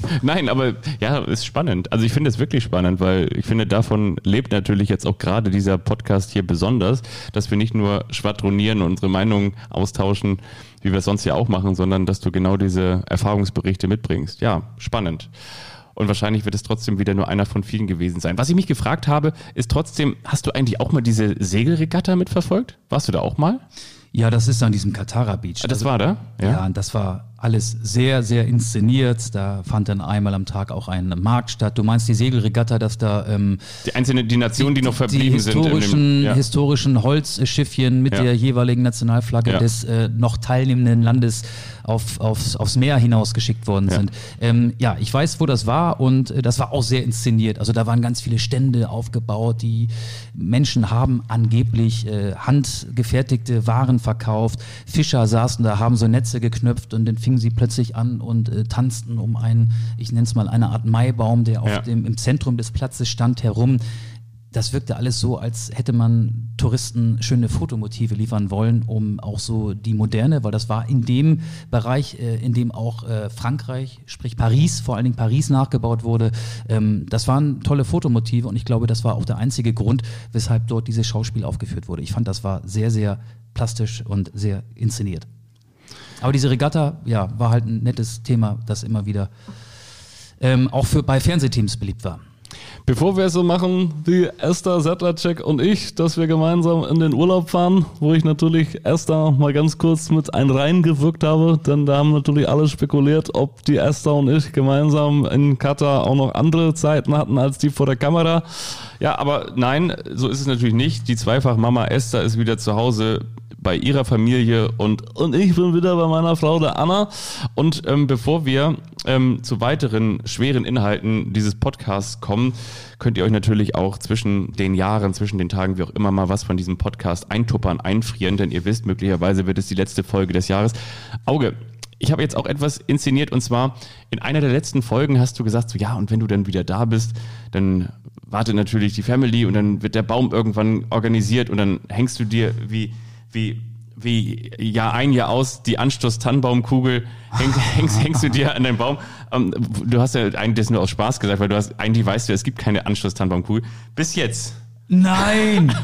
[laughs] Nein, aber ja, ist spannend. Also ich finde es wirklich spannend, weil ich finde, davon lebt natürlich jetzt auch gerade dieser Podcast hier besonders, dass wir nicht nur schwadronieren und unsere Meinung austauschen, wie wir es sonst ja auch machen, sondern dass du genau diese Erfahrungsberichte mitbringst. Ja, spannend. Und wahrscheinlich wird es trotzdem wieder nur einer von vielen gewesen sein. Was ich mich gefragt habe, ist trotzdem, hast du eigentlich auch mal diese Segelregatta mitverfolgt? Warst du da auch mal? Ja, das ist an diesem Katara Beach. Ah, Das war da? Ja, und das war alles sehr, sehr inszeniert. Da fand dann einmal am Tag auch ein Markt statt. Du meinst die Segelregatta, dass da ähm, Die einzelnen, die Nationen, die, noch verblieben die sind. historischen, dem, ja. historischen Holzschiffchen mit Ja. der jeweiligen Nationalflagge Ja. des äh, noch teilnehmenden Landes auf, aufs, aufs Meer hinausgeschickt worden sind. Ähm, ja, ich weiß, wo das war und äh, das war auch sehr inszeniert. Also da waren ganz viele Stände aufgebaut. Die Menschen haben angeblich äh, handgefertigte Waren verkauft. Fischer saßen da, haben so Netze geknüpft und dann fingen sie plötzlich an und äh, tanzten um einen, ich nenne es mal eine Art Maibaum, der auf Ja. dem, im Zentrum des Platzes stand, herum das wirkte alles so, als hätte man Touristen schöne Fotomotive liefern wollen, um auch so die moderne, weil das war in dem Bereich, äh, in dem auch äh, Frankreich, sprich Paris, vor allen Dingen Paris nachgebaut wurde. Ähm, das waren tolle Fotomotive und ich glaube, das war auch der einzige Grund, weshalb dort dieses Schauspiel aufgeführt wurde. Ich fand, das war sehr, sehr plastisch und sehr inszeniert. Aber diese Regatta, ja, war halt ein nettes Thema, das immer wieder ähm, auch für, bei Fernsehteams beliebt war. Bevor wir es so machen wie Esther Sedlacek und ich, dass wir gemeinsam in den Urlaub fahren, wo ich natürlich Esther mal ganz kurz mit ein reingewirkt habe, denn da haben natürlich alle spekuliert, ob die Esther und ich gemeinsam in Katar auch noch andere Zeiten hatten als die vor der Kamera. Ja, aber nein, so ist es natürlich nicht. Die Zweifachmama Esther ist wieder zu Hause bei ihrer Familie und, Und ich bin wieder bei meiner Frau, der Anna. und ähm, bevor wir ähm, zu weiteren schweren Inhalten dieses Podcasts kommen, könnt ihr euch natürlich auch zwischen den Jahren, zwischen den Tagen, wie auch immer mal was von diesem Podcast eintuppern, einfrieren, denn ihr wisst, möglicherweise wird es die letzte Folge des Jahres. Auge, ich habe jetzt auch etwas inszeniert und zwar in einer der letzten Folgen hast du gesagt, so ja, und wenn du dann wieder da bist, dann wartet natürlich die Family und dann wird der Baum irgendwann organisiert und dann hängst du dir wie, wie, wie Jahr ein, Jahr aus die Anstoß-Tannenbaumkugel [laughs] hängst, hängst, hängst du dir an deinen Baum. Ähm, du hast ja eigentlich das nur aus Spaß gesagt, weil du hast, eigentlich weißt du, es gibt keine Anstoß-Tannenbaumkugel. Bis jetzt. Nein,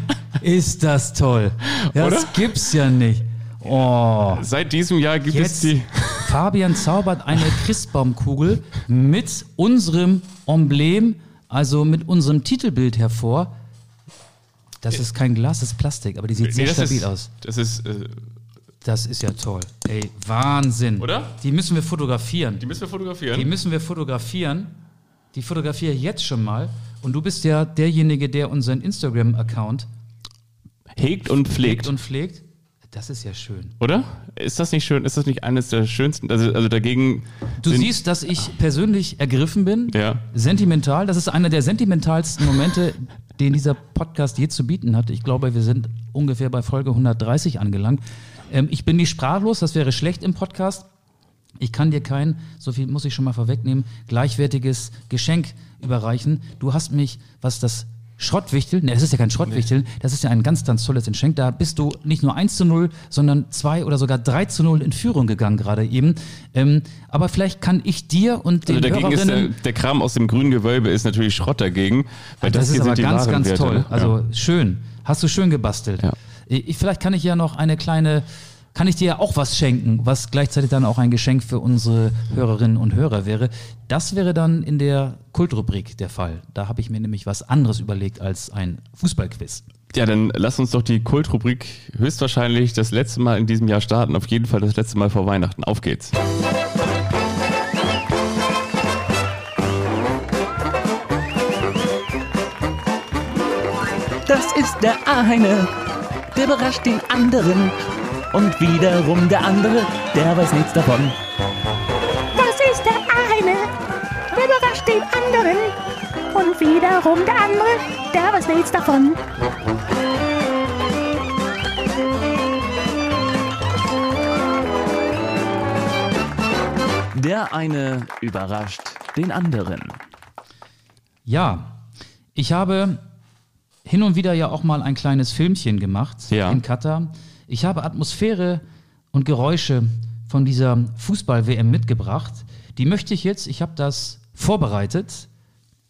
ist das toll. Das Oder? gibt's ja nicht. Oh. Seit diesem Jahr gibt es Jetzt die. Fabian zaubert eine Christbaumkugel mit unserem Emblem also mit unserem Titelbild hervor. Das ist kein Glas, das ist Plastik, aber die sieht sehr das stabil ist, aus. Das ist, äh, Das ist ja toll. Ey, Wahnsinn. Oder? Die müssen wir fotografieren. die müssen wir fotografieren. Die müssen wir fotografieren. Die fotografiere ich jetzt schon mal. Und du bist ja derjenige, der unseren Instagram-Account Hegt und pflegt. und pflegt. Das ist ja schön. Oder? Ist das nicht schön? Ist das nicht eines der schönsten? Also, also dagegen. Du siehst, dass ich persönlich ergriffen bin. Ja. Sentimental. Das ist einer der sentimentalsten Momente, den dieser Podcast je zu bieten hat. Ich glaube, wir sind ungefähr bei Folge 130 angelangt. Ähm, ich bin nicht sprachlos, das wäre schlecht im Podcast. Ich kann dir kein, so viel muss ich schon mal vorwegnehmen, gleichwertiges Geschenk überreichen. Du hast mich, was das Schrottwichtel, ne, das ist ja kein Schrottwichtel, das ist ja ein ganz, ganz tolles Geschenk. Da bist du nicht nur 1 zu 0, sondern 2 oder sogar 3 zu 0 in Führung gegangen gerade eben. Ähm, aber vielleicht kann ich dir und den Also dagegen ist der, Hörerinnen... der Kram aus dem grünen Gewölbe ist natürlich Schrott dagegen. Weil das, ist hier aber ganz, ganz Werte, toll. ne? Also ja. schön. Hast du schön gebastelt. Ja. Ich, vielleicht kann ich ja noch eine kleine, kann ich dir ja auch was schenken, was gleichzeitig dann auch ein Geschenk für unsere Hörerinnen und Hörer wäre. Das wäre dann in der Kultrubrik der Fall. Da habe ich mir nämlich was anderes überlegt als ein Fußballquiz. ja, dann lass uns doch die Kultrubrik höchstwahrscheinlich das letzte Mal in diesem Jahr starten. Auf jeden Fall das letzte Mal vor Weihnachten. Auf geht's. Das ist der eine, der überrascht den anderen. Und wiederum der andere, der weiß nichts davon. Das ist der eine, der überrascht den anderen. Und wiederum der andere, der weiß nichts davon. Der eine überrascht den anderen. Ja, ich habe hin und wieder ja auch mal ein kleines Filmchen gemacht Ja. in Katar. Ich habe Atmosphäre und Geräusche von dieser Fußball-WM mitgebracht. Die möchte ich jetzt, ich habe das vorbereitet,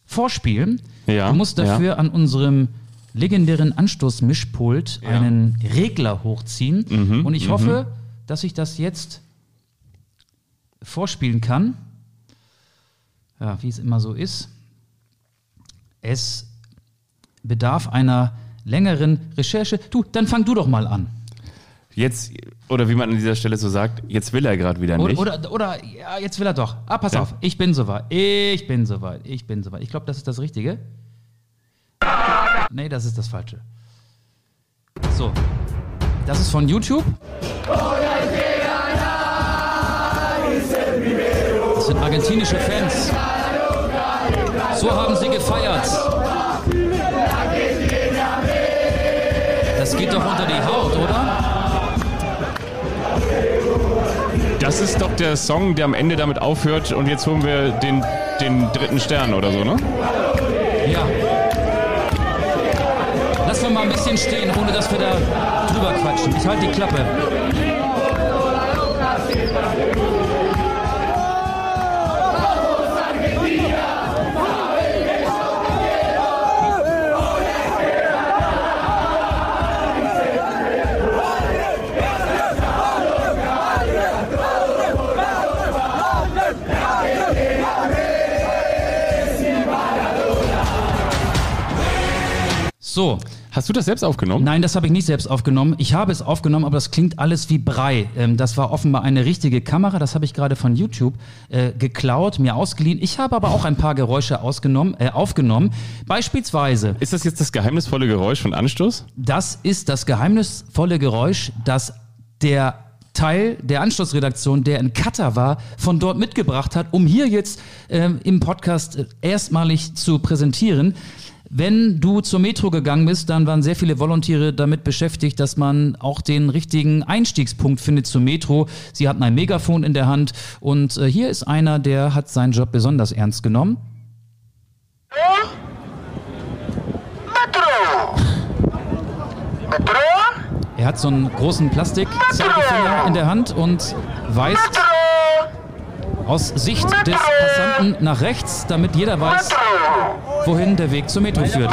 vorspielen. Ja, du musst dafür ja. an unserem legendären Anstoßmischpult Ja. einen Regler hochziehen. Mhm, und ich hoffe, dass ich das jetzt vorspielen kann. Ja, wie es immer so ist. Es bedarf einer längeren Recherche. Du, dann fang du doch mal an. Jetzt, oder wie man an dieser Stelle so sagt, jetzt will er gerade wieder nicht. Oder, oder, oder, ja, jetzt will er doch. Ah, pass Ja. auf, ich bin soweit. Ich bin soweit. Ich bin soweit. Ich glaube, das ist das Richtige. Nee, das ist das Falsche. So. Das ist von YouTube. Das sind argentinische Fans. So haben sie gefeiert. Das geht doch unter die Haut, Das ist doch der Song, der am Ende damit aufhört und jetzt holen wir den, den dritten Stern oder so, ne? Ja. Lass wir mal ein bisschen stehen, ohne dass wir da drüber quatschen. Ich halte die Klappe. So, Hast du das selbst aufgenommen? Nein, das habe ich nicht selbst aufgenommen. Ich habe es aufgenommen, aber das klingt alles wie Brei. Ähm, das war offenbar eine richtige Kamera. Das habe ich gerade von YouTube äh, geklaut, mir ausgeliehen. Ich habe aber auch ein paar Geräusche ausgenommen, äh, aufgenommen. Beispielsweise, Ist das jetzt das geheimnisvolle Geräusch von Anstoß? das ist das geheimnisvolle Geräusch, das der Teil der Anschlussredaktion, der in Katar war, von dort mitgebracht hat, um hier jetzt ähm, im Podcast äh, erstmalig zu präsentieren. Wenn du zur Metro gegangen bist, dann waren sehr viele Volontiere damit beschäftigt, dass man auch den richtigen Einstiegspunkt findet zur Metro. Sie hatten ein Megafon in der Hand und äh, hier ist einer, der hat seinen Job besonders ernst genommen. Er hat so einen großen Plastikzeigefinger in der Hand und weist aus Sicht des Passanten nach rechts, damit jeder weiß, wohin der Weg zur Metro führt.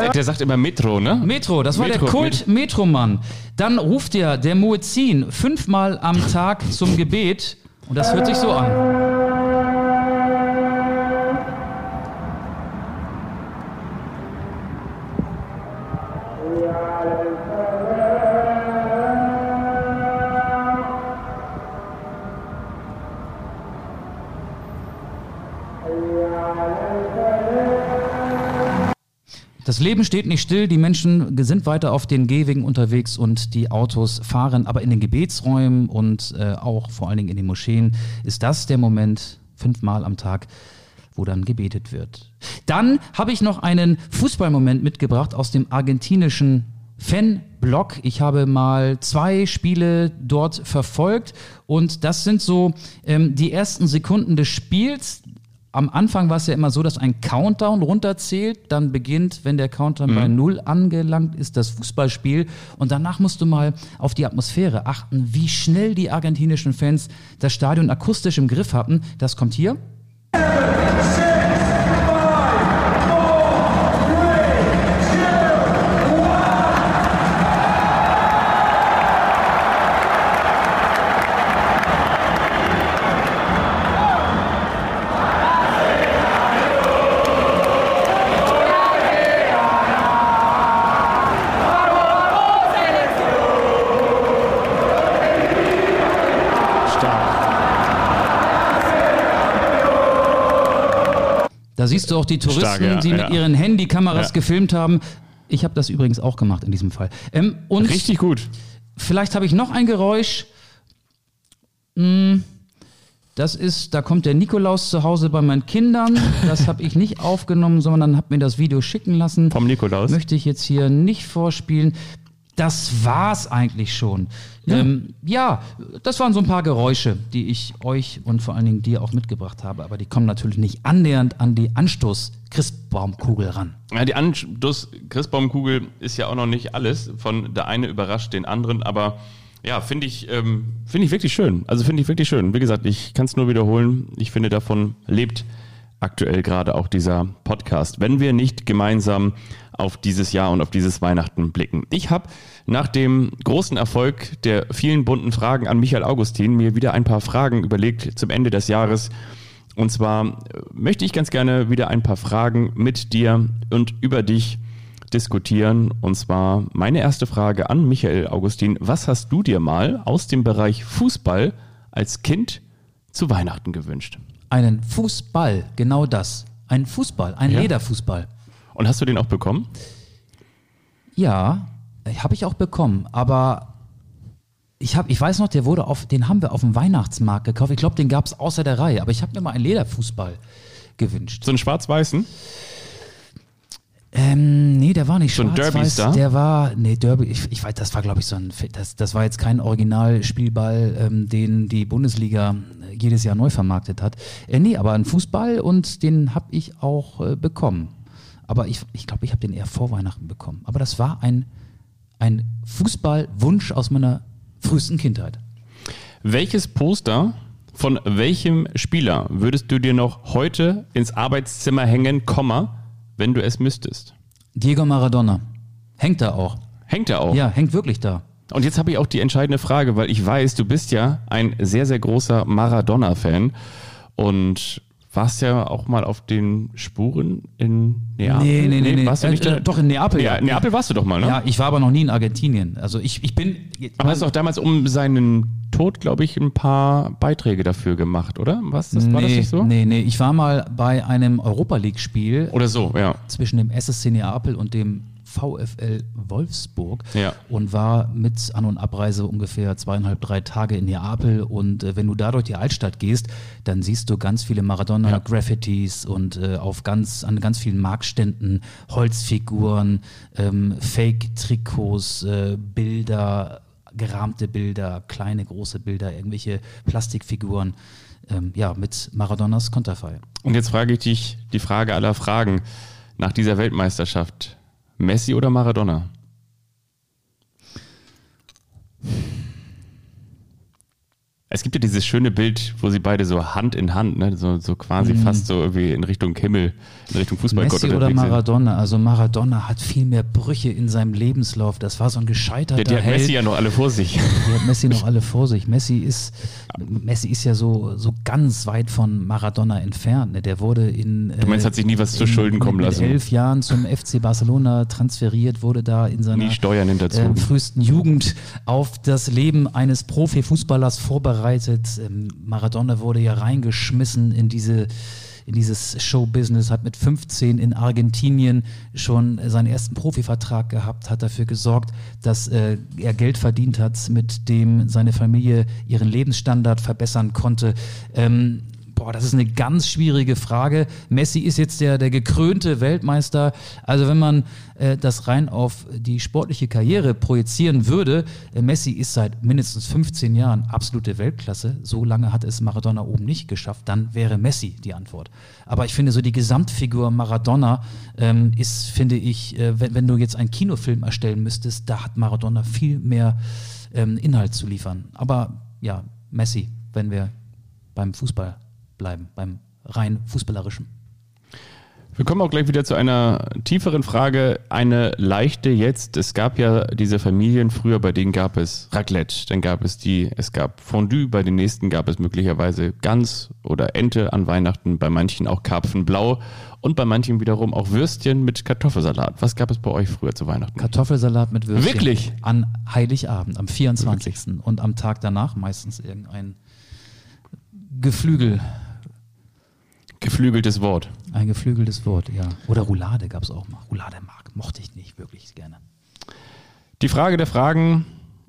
Der, der sagt immer Metro, ne? Metro, das war Metro, der Kult-Metromann. Dann ruft der, der Muezzin fünfmal am Tag zum Gebet und das hört sich so an. Das Leben steht nicht still, die Menschen sind weiter auf den Gehwegen unterwegs und die Autos fahren, aber in den Gebetsräumen und äh, auch vor allen Dingen in den Moscheen ist das der Moment, fünfmal am Tag, wo dann gebetet wird. Dann habe ich noch einen Fußballmoment mitgebracht aus dem argentinischen Fanblog. Ich habe mal zwei Spiele dort verfolgt und das sind so ähm, die ersten Sekunden des Spiels am Anfang war es ja immer so, dass ein Countdown runterzählt, dann beginnt, wenn der Countdown bei Null angelangt ist, das Fußballspiel und danach musst du mal auf die Atmosphäre achten, wie schnell die argentinischen Fans das Stadion akustisch im Griff hatten. Das kommt hier. Da siehst du auch die Touristen, Stark, ja, die mit ja. ihren Handykameras Ja. gefilmt haben. Ich habe das übrigens auch gemacht in diesem Fall. Ähm, und Richtig gut. Vielleicht habe ich noch ein Geräusch. Hm, Das ist, da kommt der Nikolaus zu Hause bei meinen Kindern. Das habe ich nicht aufgenommen, sondern habe mir das Video schicken lassen. Vom Nikolaus. Möchte ich jetzt hier nicht vorspielen. Das war's eigentlich schon. Ja. Ähm, ja, das waren so ein paar Geräusche, die ich euch und vor allen Dingen dir auch mitgebracht habe. Aber die kommen natürlich nicht annähernd an die Anstoß-Christbaumkugel ran. Ja, die Anstoß-Christbaumkugel ist ja auch noch nicht alles. Von der eine überrascht den anderen, aber ja, finde ich, ähm, finde ich wirklich schön. Also finde ich wirklich schön. Wie gesagt, ich kann es nur wiederholen. Ich finde, davon lebt aktuell gerade auch dieser Podcast, wenn wir nicht gemeinsam auf dieses Jahr und auf dieses Weihnachten blicken. Ich habe nach dem großen Erfolg der vielen bunten Fragen an Michael Augustin mir wieder ein paar Fragen überlegt zum Ende des Jahres. Und zwar äh, möchte ich ganz gerne wieder ein paar Fragen mit dir und über dich diskutieren. Und zwar meine erste Frage an Michael Augustin. Was hast du dir mal aus dem Bereich Fußball als Kind zu Weihnachten gewünscht? Einen Fußball, genau das. Ein Fußball, ein Ja. Lederfußball. Und hast du den auch bekommen? Ja, habe ich auch bekommen, aber ich, hab, ich weiß noch, der wurde auf, den haben wir auf dem Weihnachtsmarkt gekauft. Ich glaube, den gab es außer der Reihe, aber ich habe mir mal einen Lederfußball gewünscht. So einen schwarz-weißen? Ähm, nee, der war nicht So ein schwarz Derby-Star? Der war, nee, Derby, ich, ich weiß, das war, glaube ich, so ein, das, das war jetzt kein Originalspielball, ähm, den die Bundesliga äh, jedes Jahr neu vermarktet hat. Äh, nee, aber ein Fußball und den habe ich auch äh, bekommen. Aber ich glaube, ich, glaub, ich habe den eher vor Weihnachten bekommen. Aber das war ein, ein Fußballwunsch aus meiner frühesten Kindheit. Welches Poster von welchem Spieler würdest du dir noch heute ins Arbeitszimmer hängen, Komma, wenn du es müsstest? Diego Maradona. Hängt da auch. Hängt er auch? Ja, hängt wirklich da. Und jetzt habe ich auch die entscheidende Frage, weil ich weiß, du bist ja ein sehr, sehr großer Maradona-Fan und warst ja auch mal auf den Spuren in Neapel. Nee, nee, nee, nee. Warst du nicht Äh, da? doch in Neapel, Ja, in Neapel warst du doch mal, ne? Ja, ich war aber noch nie in Argentinien. Also ich, ich bin. Aber hast du auch damals um seinen Tod, glaube ich, ein paar Beiträge dafür gemacht, oder? Was? Das, war das nicht so? Nee, nee, ich war mal bei einem Europa League-Spiel Oder so, ja. zwischen dem SSC Neapel und dem VfL Wolfsburg Ja. und war mit An- und Abreise ungefähr zweieinhalb, drei Tage in Neapel. Und äh, wenn du da durch die Altstadt gehst, dann siehst du ganz viele Maradona-Graffitis und äh, auf ganz, an ganz vielen Marktständen Holzfiguren, ähm, Fake-Trikots, äh, Bilder, gerahmte Bilder, kleine, große Bilder, irgendwelche Plastikfiguren. Ähm, ja, mit Maradonas Konterfei. Und jetzt frage ich dich die Frage aller Fragen nach dieser Weltmeisterschaft. Messi oder Maradona? Es gibt ja dieses schöne Bild, wo sie beide so Hand in Hand, ne, so, so quasi fast so irgendwie in Richtung Himmel, in Richtung Fußballgott Messi oder unterwegs sind. Maradona? Also Maradona hat viel mehr Brüche in seinem Lebenslauf. Das war so ein gescheiterter Der, die hat. Messi ja noch alle vor sich. Die hat Messi noch [laughs] alle vor sich. Messi ist, Messi ist ja so, so ganz weit von Maradona entfernt. ne? Der wurde in. Du meinst, hat sich nie was zu Schulden kommen lassen? elf Jahren zum FC Barcelona transferiert, wurde da in seiner Nie Steuern hinterzogen. ähm, frühesten Jugend auf das Leben eines Profifußballers vorbereitet. Ähm, Maradona wurde ja reingeschmissen in diese in dieses Showbusiness, hat mit 15 in Argentinien schon seinen ersten Profivertrag gehabt, hat dafür gesorgt, dass äh, er Geld verdient hat, mit dem seine Familie ihren Lebensstandard verbessern konnte. Ähm, Boah, das ist eine ganz schwierige Frage. Messi ist jetzt der, der gekrönte Weltmeister. Also wenn man äh, das rein auf die sportliche Karriere projizieren würde, äh, Messi ist seit mindestens 15 Jahren absolute Weltklasse. So lange hat es Maradona oben nicht geschafft. Dann wäre Messi die Antwort. Aber ich finde so die Gesamtfigur Maradona ähm, ist, finde ich, äh, wenn, wenn du jetzt einen Kinofilm erstellen müsstest, da hat Maradona viel mehr ähm, Inhalt zu liefern. Aber ja, Messi, wenn wir beim Fußball bleiben, beim rein fußballerischen. Wir kommen auch gleich wieder zu einer tieferen Frage. Eine leichte jetzt. Es gab ja diese Familien früher, bei denen gab es Raclette, dann gab es die, es gab Fondue, bei den nächsten gab es möglicherweise Gans oder Ente an Weihnachten, bei manchen auch Karpfenblau und bei manchen wiederum auch Würstchen mit Kartoffelsalat. Was gab es bei euch früher zu Weihnachten? Kartoffelsalat mit Würstchen. Wirklich? An Heiligabend, am 24. Und am Tag danach meistens irgendein Geflügel, Geflügeltes Wort. ein geflügeltes Wort, ja. Oder Roulade gab es auch mal. Roulade mag, mochte ich nicht wirklich gerne. Die Frage der Fragen.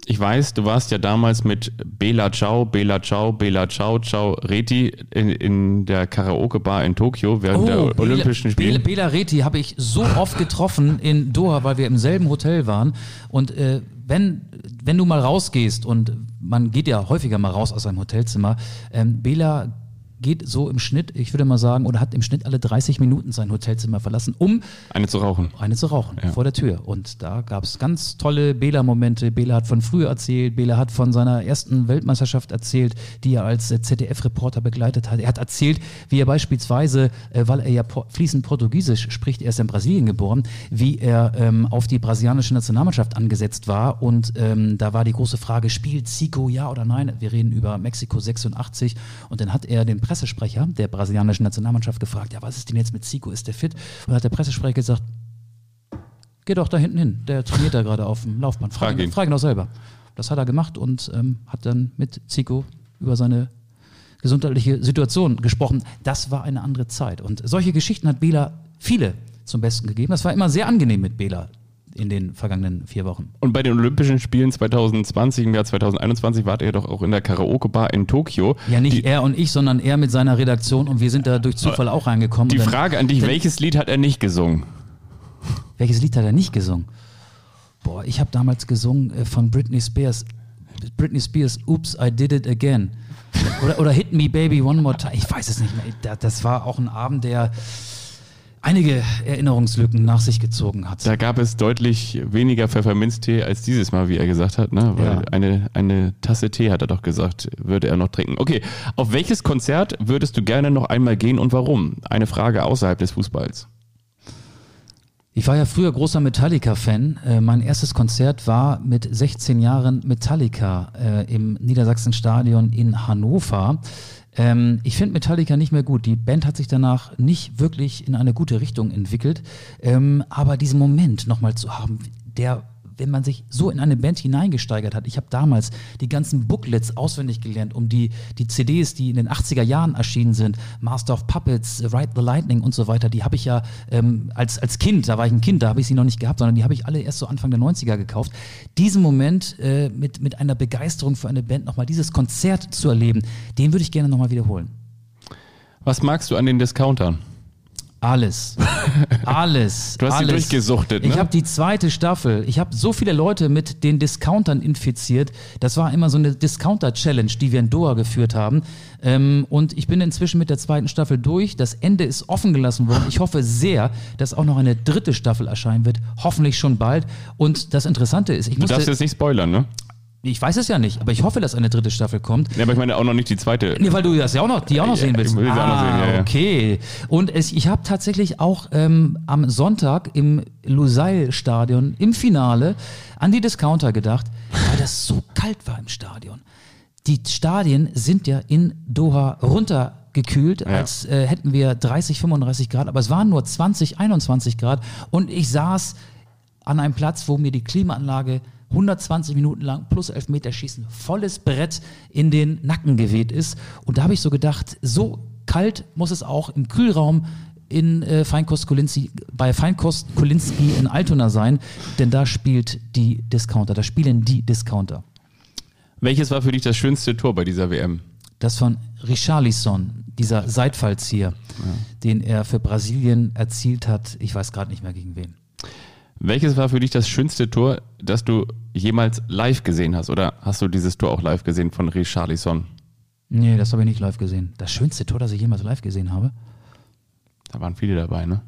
Ich weiß, du warst ja damals mit Bela Ciao, Bela Ciao, Bela Ciao, Ciao Reti in, in der Karaoke-Bar in Tokio während der Olympischen Bela, Spiele. Bela Reti habe ich so oft getroffen in Doha, weil wir im selben Hotel waren. Und äh, wenn, wenn du mal rausgehst, und man geht ja häufiger mal raus aus seinem Hotelzimmer, ähm, Bela geht so im Schnitt, ich würde mal sagen, oder hat im Schnitt alle 30 Minuten sein Hotelzimmer verlassen, um Eine zu rauchen. eine zu rauchen Ja. vor der Tür. Und da gab es ganz tolle Bela-Momente. Bela hat von früher erzählt, Bela hat von seiner ersten Weltmeisterschaft erzählt, die er als äh, ZDF-Reporter begleitet hat. Er hat erzählt, wie er beispielsweise, äh, weil er ja fließend Portugiesisch spricht, er ist in Brasilien geboren, wie er ähm, auf die brasilianische Nationalmannschaft angesetzt war. Und ähm, da war die große Frage, spielt Zico ja oder nein? Wir reden über Mexiko 86. Und dann hat er den Pressesprecher der brasilianischen Nationalmannschaft gefragt, ja, was ist denn jetzt mit Zico? Ist der fit? Und hat der Pressesprecher gesagt, Geh doch da hinten hin, der trainiert da gerade auf dem Laufband. Frag, Frag ihn, frag ihn doch selber. Das hat er gemacht und ähm, hat dann mit Zico über seine gesundheitliche Situation gesprochen. Das war eine andere Zeit. Und solche Geschichten hat Bela viele zum Besten gegeben. Das war immer sehr angenehm mit Bela in den vergangenen vier Wochen. Und bei den Olympischen Spielen 2020, im Jahr 2021, wart ihr doch auch in der Karaoke-Bar in Tokio. Ja, nicht die, er und ich, sondern er mit seiner Redaktion und wir sind da durch Zufall auch reingekommen. die dann- Frage an dich, dann- welches Lied hat er nicht gesungen? Welches Lied hat er nicht gesungen? Boah, ich habe damals gesungen äh, von Britney Spears. Britney Spears, Oops, I Did It Again. Oder, oder Hit Me Baby One More Time. Ich weiß es nicht mehr. Da- Das war auch ein Abend, der einige Erinnerungslücken nach sich gezogen hat. Da gab es deutlich weniger Pfefferminztee als dieses Mal, wie er gesagt hat. Ne? Weil Ja. eine, eine Tasse Tee, hat er doch gesagt, würde er noch trinken. Okay, auf welches Konzert würdest du gerne noch einmal gehen und warum? Eine Frage außerhalb des Fußballs. Ich war ja früher großer Metallica-Fan. Äh, mein erstes Konzert war mit 16 Jahren Metallica äh, im Niedersachsenstadion in Hannover. Ähm, ich finde Metallica nicht mehr gut. Die Band hat sich danach nicht wirklich in eine gute Richtung entwickelt. Ähm, aber diesen Moment nochmal zu haben, der wenn man sich so in eine Band hineingesteigert hat. Ich habe damals die ganzen Booklets auswendig gelernt, um die, die CDs, die in den 80er Jahren erschienen sind, Master of Puppets, Ride the Lightning und so weiter, die habe ich ja ähm, als, als Kind, da war ich ein Kind, da habe ich sie noch nicht gehabt, sondern die habe ich alle erst so Anfang der 90er gekauft. Diesen Moment äh, mit, mit einer Begeisterung für eine Band nochmal dieses Konzert zu erleben, den würde ich gerne nochmal wiederholen. Was magst du an den Discountern? Alles. Alles. [laughs] Du hast sie alles. durchgesuchtet, Ich ne? habe die zweite Staffel. Ich habe so viele Leute mit den Discountern infiziert. Das war immer so eine Discounter-Challenge, die wir in Doha geführt haben. Ähm, und ich bin inzwischen mit der zweiten Staffel durch. Das Ende ist offen gelassen worden. Ich hoffe sehr, dass auch noch eine dritte Staffel erscheinen wird. Hoffentlich schon bald. Und das Interessante ist, ich Du musste darfst jetzt nicht spoilern, ne? Ich weiß es ja nicht, aber ich hoffe, dass eine dritte Staffel kommt. Ja, aber ich meine auch noch nicht die zweite. Nee, weil du das ja auch noch, die auch noch Ja, sehen willst. ich will sie auch noch sehen, ja, ja. Okay. Und es, ich habe tatsächlich auch ähm, am Sonntag im Lusail-Stadion im Finale an die Discounter gedacht, weil das so kalt war im Stadion. Die Stadien sind ja in Doha runtergekühlt, als äh, hätten wir 30, 35 Grad, aber es waren nur 20, 21 Grad und ich saß an einem Platz, wo mir die Klimaanlage 120 Minuten lang plus Elfmeterschießen volles Brett in den Nacken geweht ist. Und da habe ich so gedacht, so kalt muss es auch im Kühlraum in äh, Feinkost Kolinski, bei Feinkost Kolinski in Altona sein, denn da spielt die Discounter, da spielen die Discounter. Welches war für dich das schönste Tor bei dieser WM? Das von Richarlison, dieser Seitfallzieher, den er für Brasilien erzielt hat. Ich weiß gerade nicht mehr gegen wen. Welches war für dich das schönste Tor, das du jemals live gesehen hast? Oder hast du dieses Tor auch live gesehen von Richarlison? Nee, das habe ich nicht live gesehen. Das schönste Tor, das ich jemals live gesehen habe. Da waren viele dabei, ne?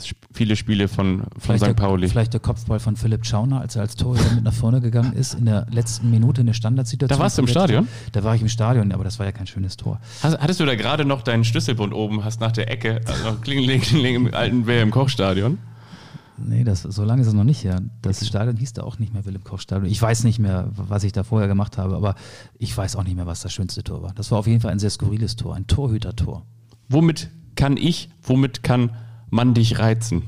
Sp- Viele Spiele von, von Vielleicht St. der, Pauli. vielleicht der Kopfball von Philipp Schauner, als er als Torhüter mit nach vorne gegangen ist, in der letzten Minute in der Standardsituation. Da warst du im. Stadion? Da war ich im Stadion, aber das war ja kein schönes Tor. Hast, hattest du da gerade noch deinen Schlüsselbund oben, hast nach der Ecke, also noch klingeling, klingeling im alten Wilhelm Koch-Stadion? Nee, das, so lange ist es noch nicht her. Das Stadion hieß da auch nicht mehr Wilhelm-Koch-Stadion. Ich weiß nicht mehr, was ich da vorher gemacht habe, aber ich weiß auch nicht mehr, was das schönste Tor war. Das war auf jeden Fall ein sehr skurriles Tor, ein Torhüter-Tor. Womit kann ich, womit kann man dich reizen?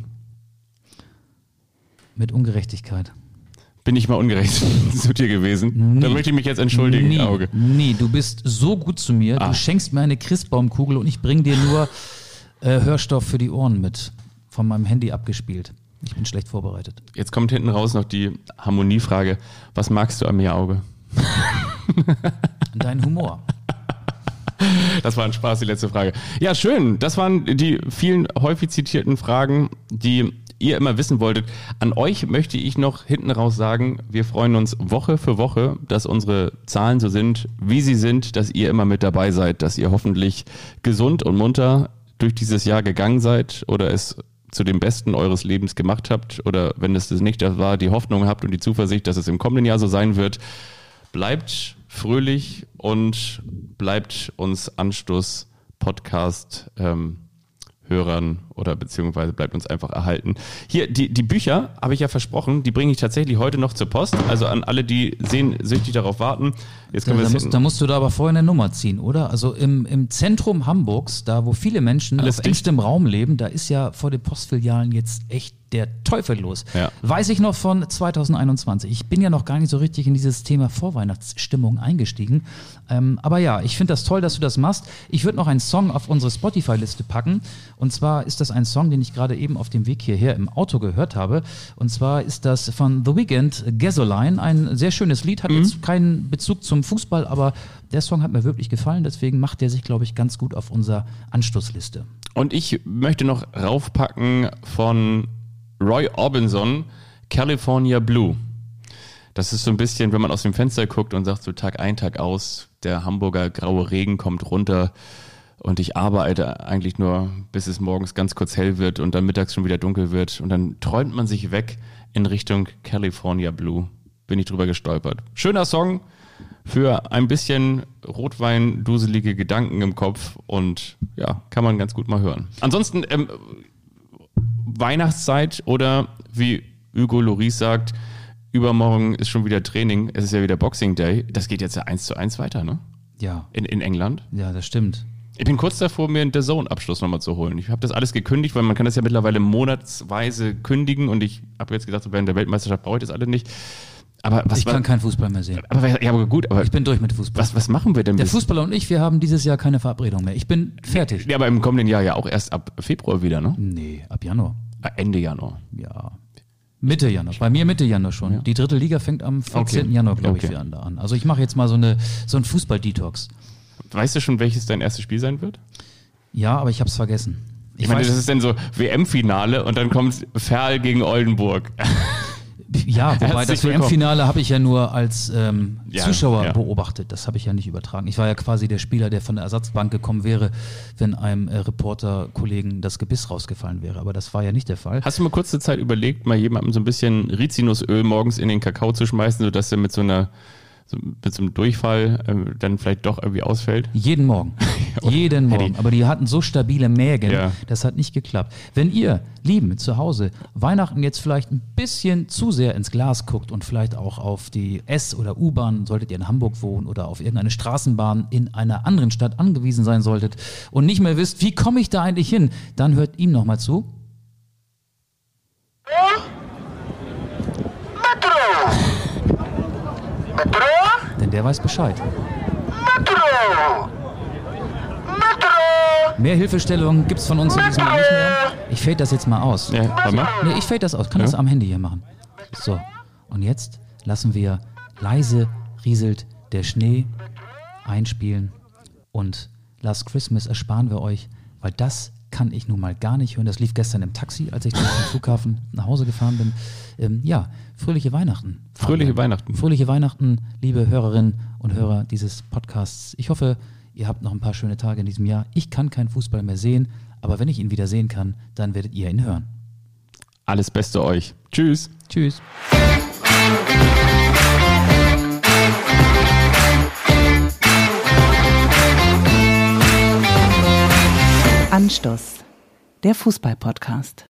Mit Ungerechtigkeit. Bin ich mal ungerecht [laughs] zu dir gewesen? Da möchte ich mich jetzt entschuldigen, nie, Auge. Nie, du bist so gut zu mir. Ah. Du schenkst mir eine Christbaumkugel und ich bring dir nur äh, Hörstoff für die Ohren mit. Von meinem Handy abgespielt. Ich bin schlecht vorbereitet. Jetzt kommt hinten raus noch die Harmoniefrage. Was magst du an mir, Auge? Dein Humor. Das war ein Spaß, die letzte Frage. Ja, schön. Das waren die vielen häufig zitierten Fragen, die ihr immer wissen wolltet. An euch möchte ich noch hinten raus sagen, wir freuen uns Woche für Woche, dass unsere Zahlen so sind, wie sie sind, dass ihr immer mit dabei seid, dass ihr hoffentlich gesund und munter durch dieses Jahr gegangen seid oder es zu dem Besten eures Lebens gemacht habt oder wenn es das nicht das war, die Hoffnung habt und die Zuversicht, dass es im kommenden Jahr so sein wird. Bleibt fröhlich und bleibt uns Anstoß Podcast ähm, Hörern oder beziehungsweise bleibt uns einfach erhalten. Hier, die, die Bücher habe ich ja versprochen, die bringe ich tatsächlich heute noch zur Post. Also an alle, die sehnsüchtig darauf warten. Jetzt Da, können wir da, musst, da musst du da aber vorher eine Nummer ziehen, oder? Also im, im Zentrum Hamburgs, da wo viele Menschen Alles auf dicht. engstem Raum leben, da ist ja vor den Postfilialen jetzt echt der Teufel los. Ja. Weiß ich noch von 2021. Ich bin ja noch gar nicht so richtig in dieses Thema Vorweihnachtsstimmung eingestiegen. Ähm, aber ja, ich finde das toll, dass du das machst. Ich würde noch einen Song auf unsere Spotify-Liste packen. Und zwar ist das ein Song, den ich gerade eben auf dem Weg hierher im Auto gehört habe. Und zwar ist das von The Weeknd, Gasoline. Ein sehr schönes Lied, hat jetzt keinen Bezug zum Fußball, aber der Song hat mir wirklich gefallen. Deswegen macht der sich, glaube ich, ganz gut auf unserer Anstoßliste. Und ich möchte noch raufpacken von Roy Orbison, California Blue. Das ist so ein bisschen, wenn man aus dem Fenster guckt und sagt so Tag ein, Tag aus, der Hamburger graue Regen kommt runter und ich arbeite eigentlich nur, bis es morgens ganz kurz hell wird und dann mittags schon wieder dunkel wird und dann träumt man sich weg in Richtung California Blue. Bin ich drüber gestolpert. Schöner Song für ein bisschen Rotwein-duselige Gedanken im Kopf und ja, kann man ganz gut mal hören. Ansonsten ähm, Weihnachtszeit oder wie Hugo Loris sagt, übermorgen ist schon wieder Training, es ist ja wieder Boxing Day. Das geht jetzt ja eins zu eins weiter, ne? Ja, In, in England. ja, das stimmt. Ich bin kurz davor, mir einen Zone-Abschluss nochmal zu holen. Ich habe das alles gekündigt, weil man kann das ja mittlerweile monatsweise kündigen und ich habe jetzt gesagt, so während der Weltmeisterschaft brauche ich das alle nicht. Aber was Ich kann keinen Fußball mehr sehen. aber, ja, aber gut, aber Ich bin durch mit Fußball. was, was machen wir denn Der Fußballer und ich, wir haben dieses Jahr keine Verabredung mehr. Ich bin fertig. Ja, aber im kommenden Jahr ja auch erst ab Februar wieder, ne? Nee, ab Januar. Ah, Ende Januar. Ja. Mitte Januar. Bei mir Mitte Januar schon. Die dritte Liga fängt am 14. Okay. Januar, glaube ich, Okay. wieder an. Also ich mache jetzt mal so, eine, so einen Fußball-Detox. Weißt du schon, welches dein erstes Spiel sein wird? Ja, aber ich habe es vergessen. Ich, meine, das ist dann so WM-Finale und dann kommt Ferl gegen Oldenburg. [laughs] ja, wobei Herzlich das. WM-Finale habe ich ja nur als ähm, Ja, Zuschauer ja. beobachtet. Das habe ich ja nicht übertragen. Ich war ja quasi der Spieler, der von der Ersatzbank gekommen wäre, wenn einem äh, Reporter-Kollegen das Gebiss rausgefallen wäre. Aber das war ja nicht der Fall. Hast du mal kurze Zeit überlegt, mal jemandem so ein bisschen Rizinusöl morgens in den Kakao zu schmeißen, sodass er mit so einer so, mit so einem Durchfall äh, dann vielleicht doch irgendwie ausfällt. Jeden Morgen. [laughs] Jeden Morgen. Aber die hatten so stabile Mägen, Ja. das hat nicht geklappt. Wenn ihr, Lieben, zu Hause Weihnachten jetzt vielleicht ein bisschen zu sehr ins Glas guckt und vielleicht auch auf die S- oder U-Bahn, solltet ihr in Hamburg wohnen oder auf irgendeine Straßenbahn in einer anderen Stadt angewiesen sein solltet und nicht mehr wisst, wie komme ich da eigentlich hin, dann hört ihm nochmal zu. Metro! Metro! Denn der weiß Bescheid. Metro! Metro! Mehr Hilfestellung gibt's von uns in diesem Jahr nicht mehr. Ich fade das jetzt mal aus. Ja, warte mal. Nee, ich fade das aus. Kann das am Handy hier machen. So. Und jetzt lassen wir leise rieselt der Schnee einspielen und Last Christmas ersparen wir euch, weil das kann ich nun mal gar nicht hören. Das lief gestern im Taxi, als ich vom Flughafen nach Hause gefahren bin. Ähm, ja, fröhliche Weihnachten. Fröhliche. Weihnachten. Fröhliche Weihnachten, liebe Hörerinnen und Hörer dieses Podcasts. Ich hoffe, ihr habt noch ein paar schöne Tage in diesem Jahr. Ich kann keinen Fußball mehr sehen, aber wenn ich ihn wieder sehen kann, dann werdet ihr ihn hören. Alles Beste euch. Tschüss. Tschüss. Anstoß, der Fußball-Podcast.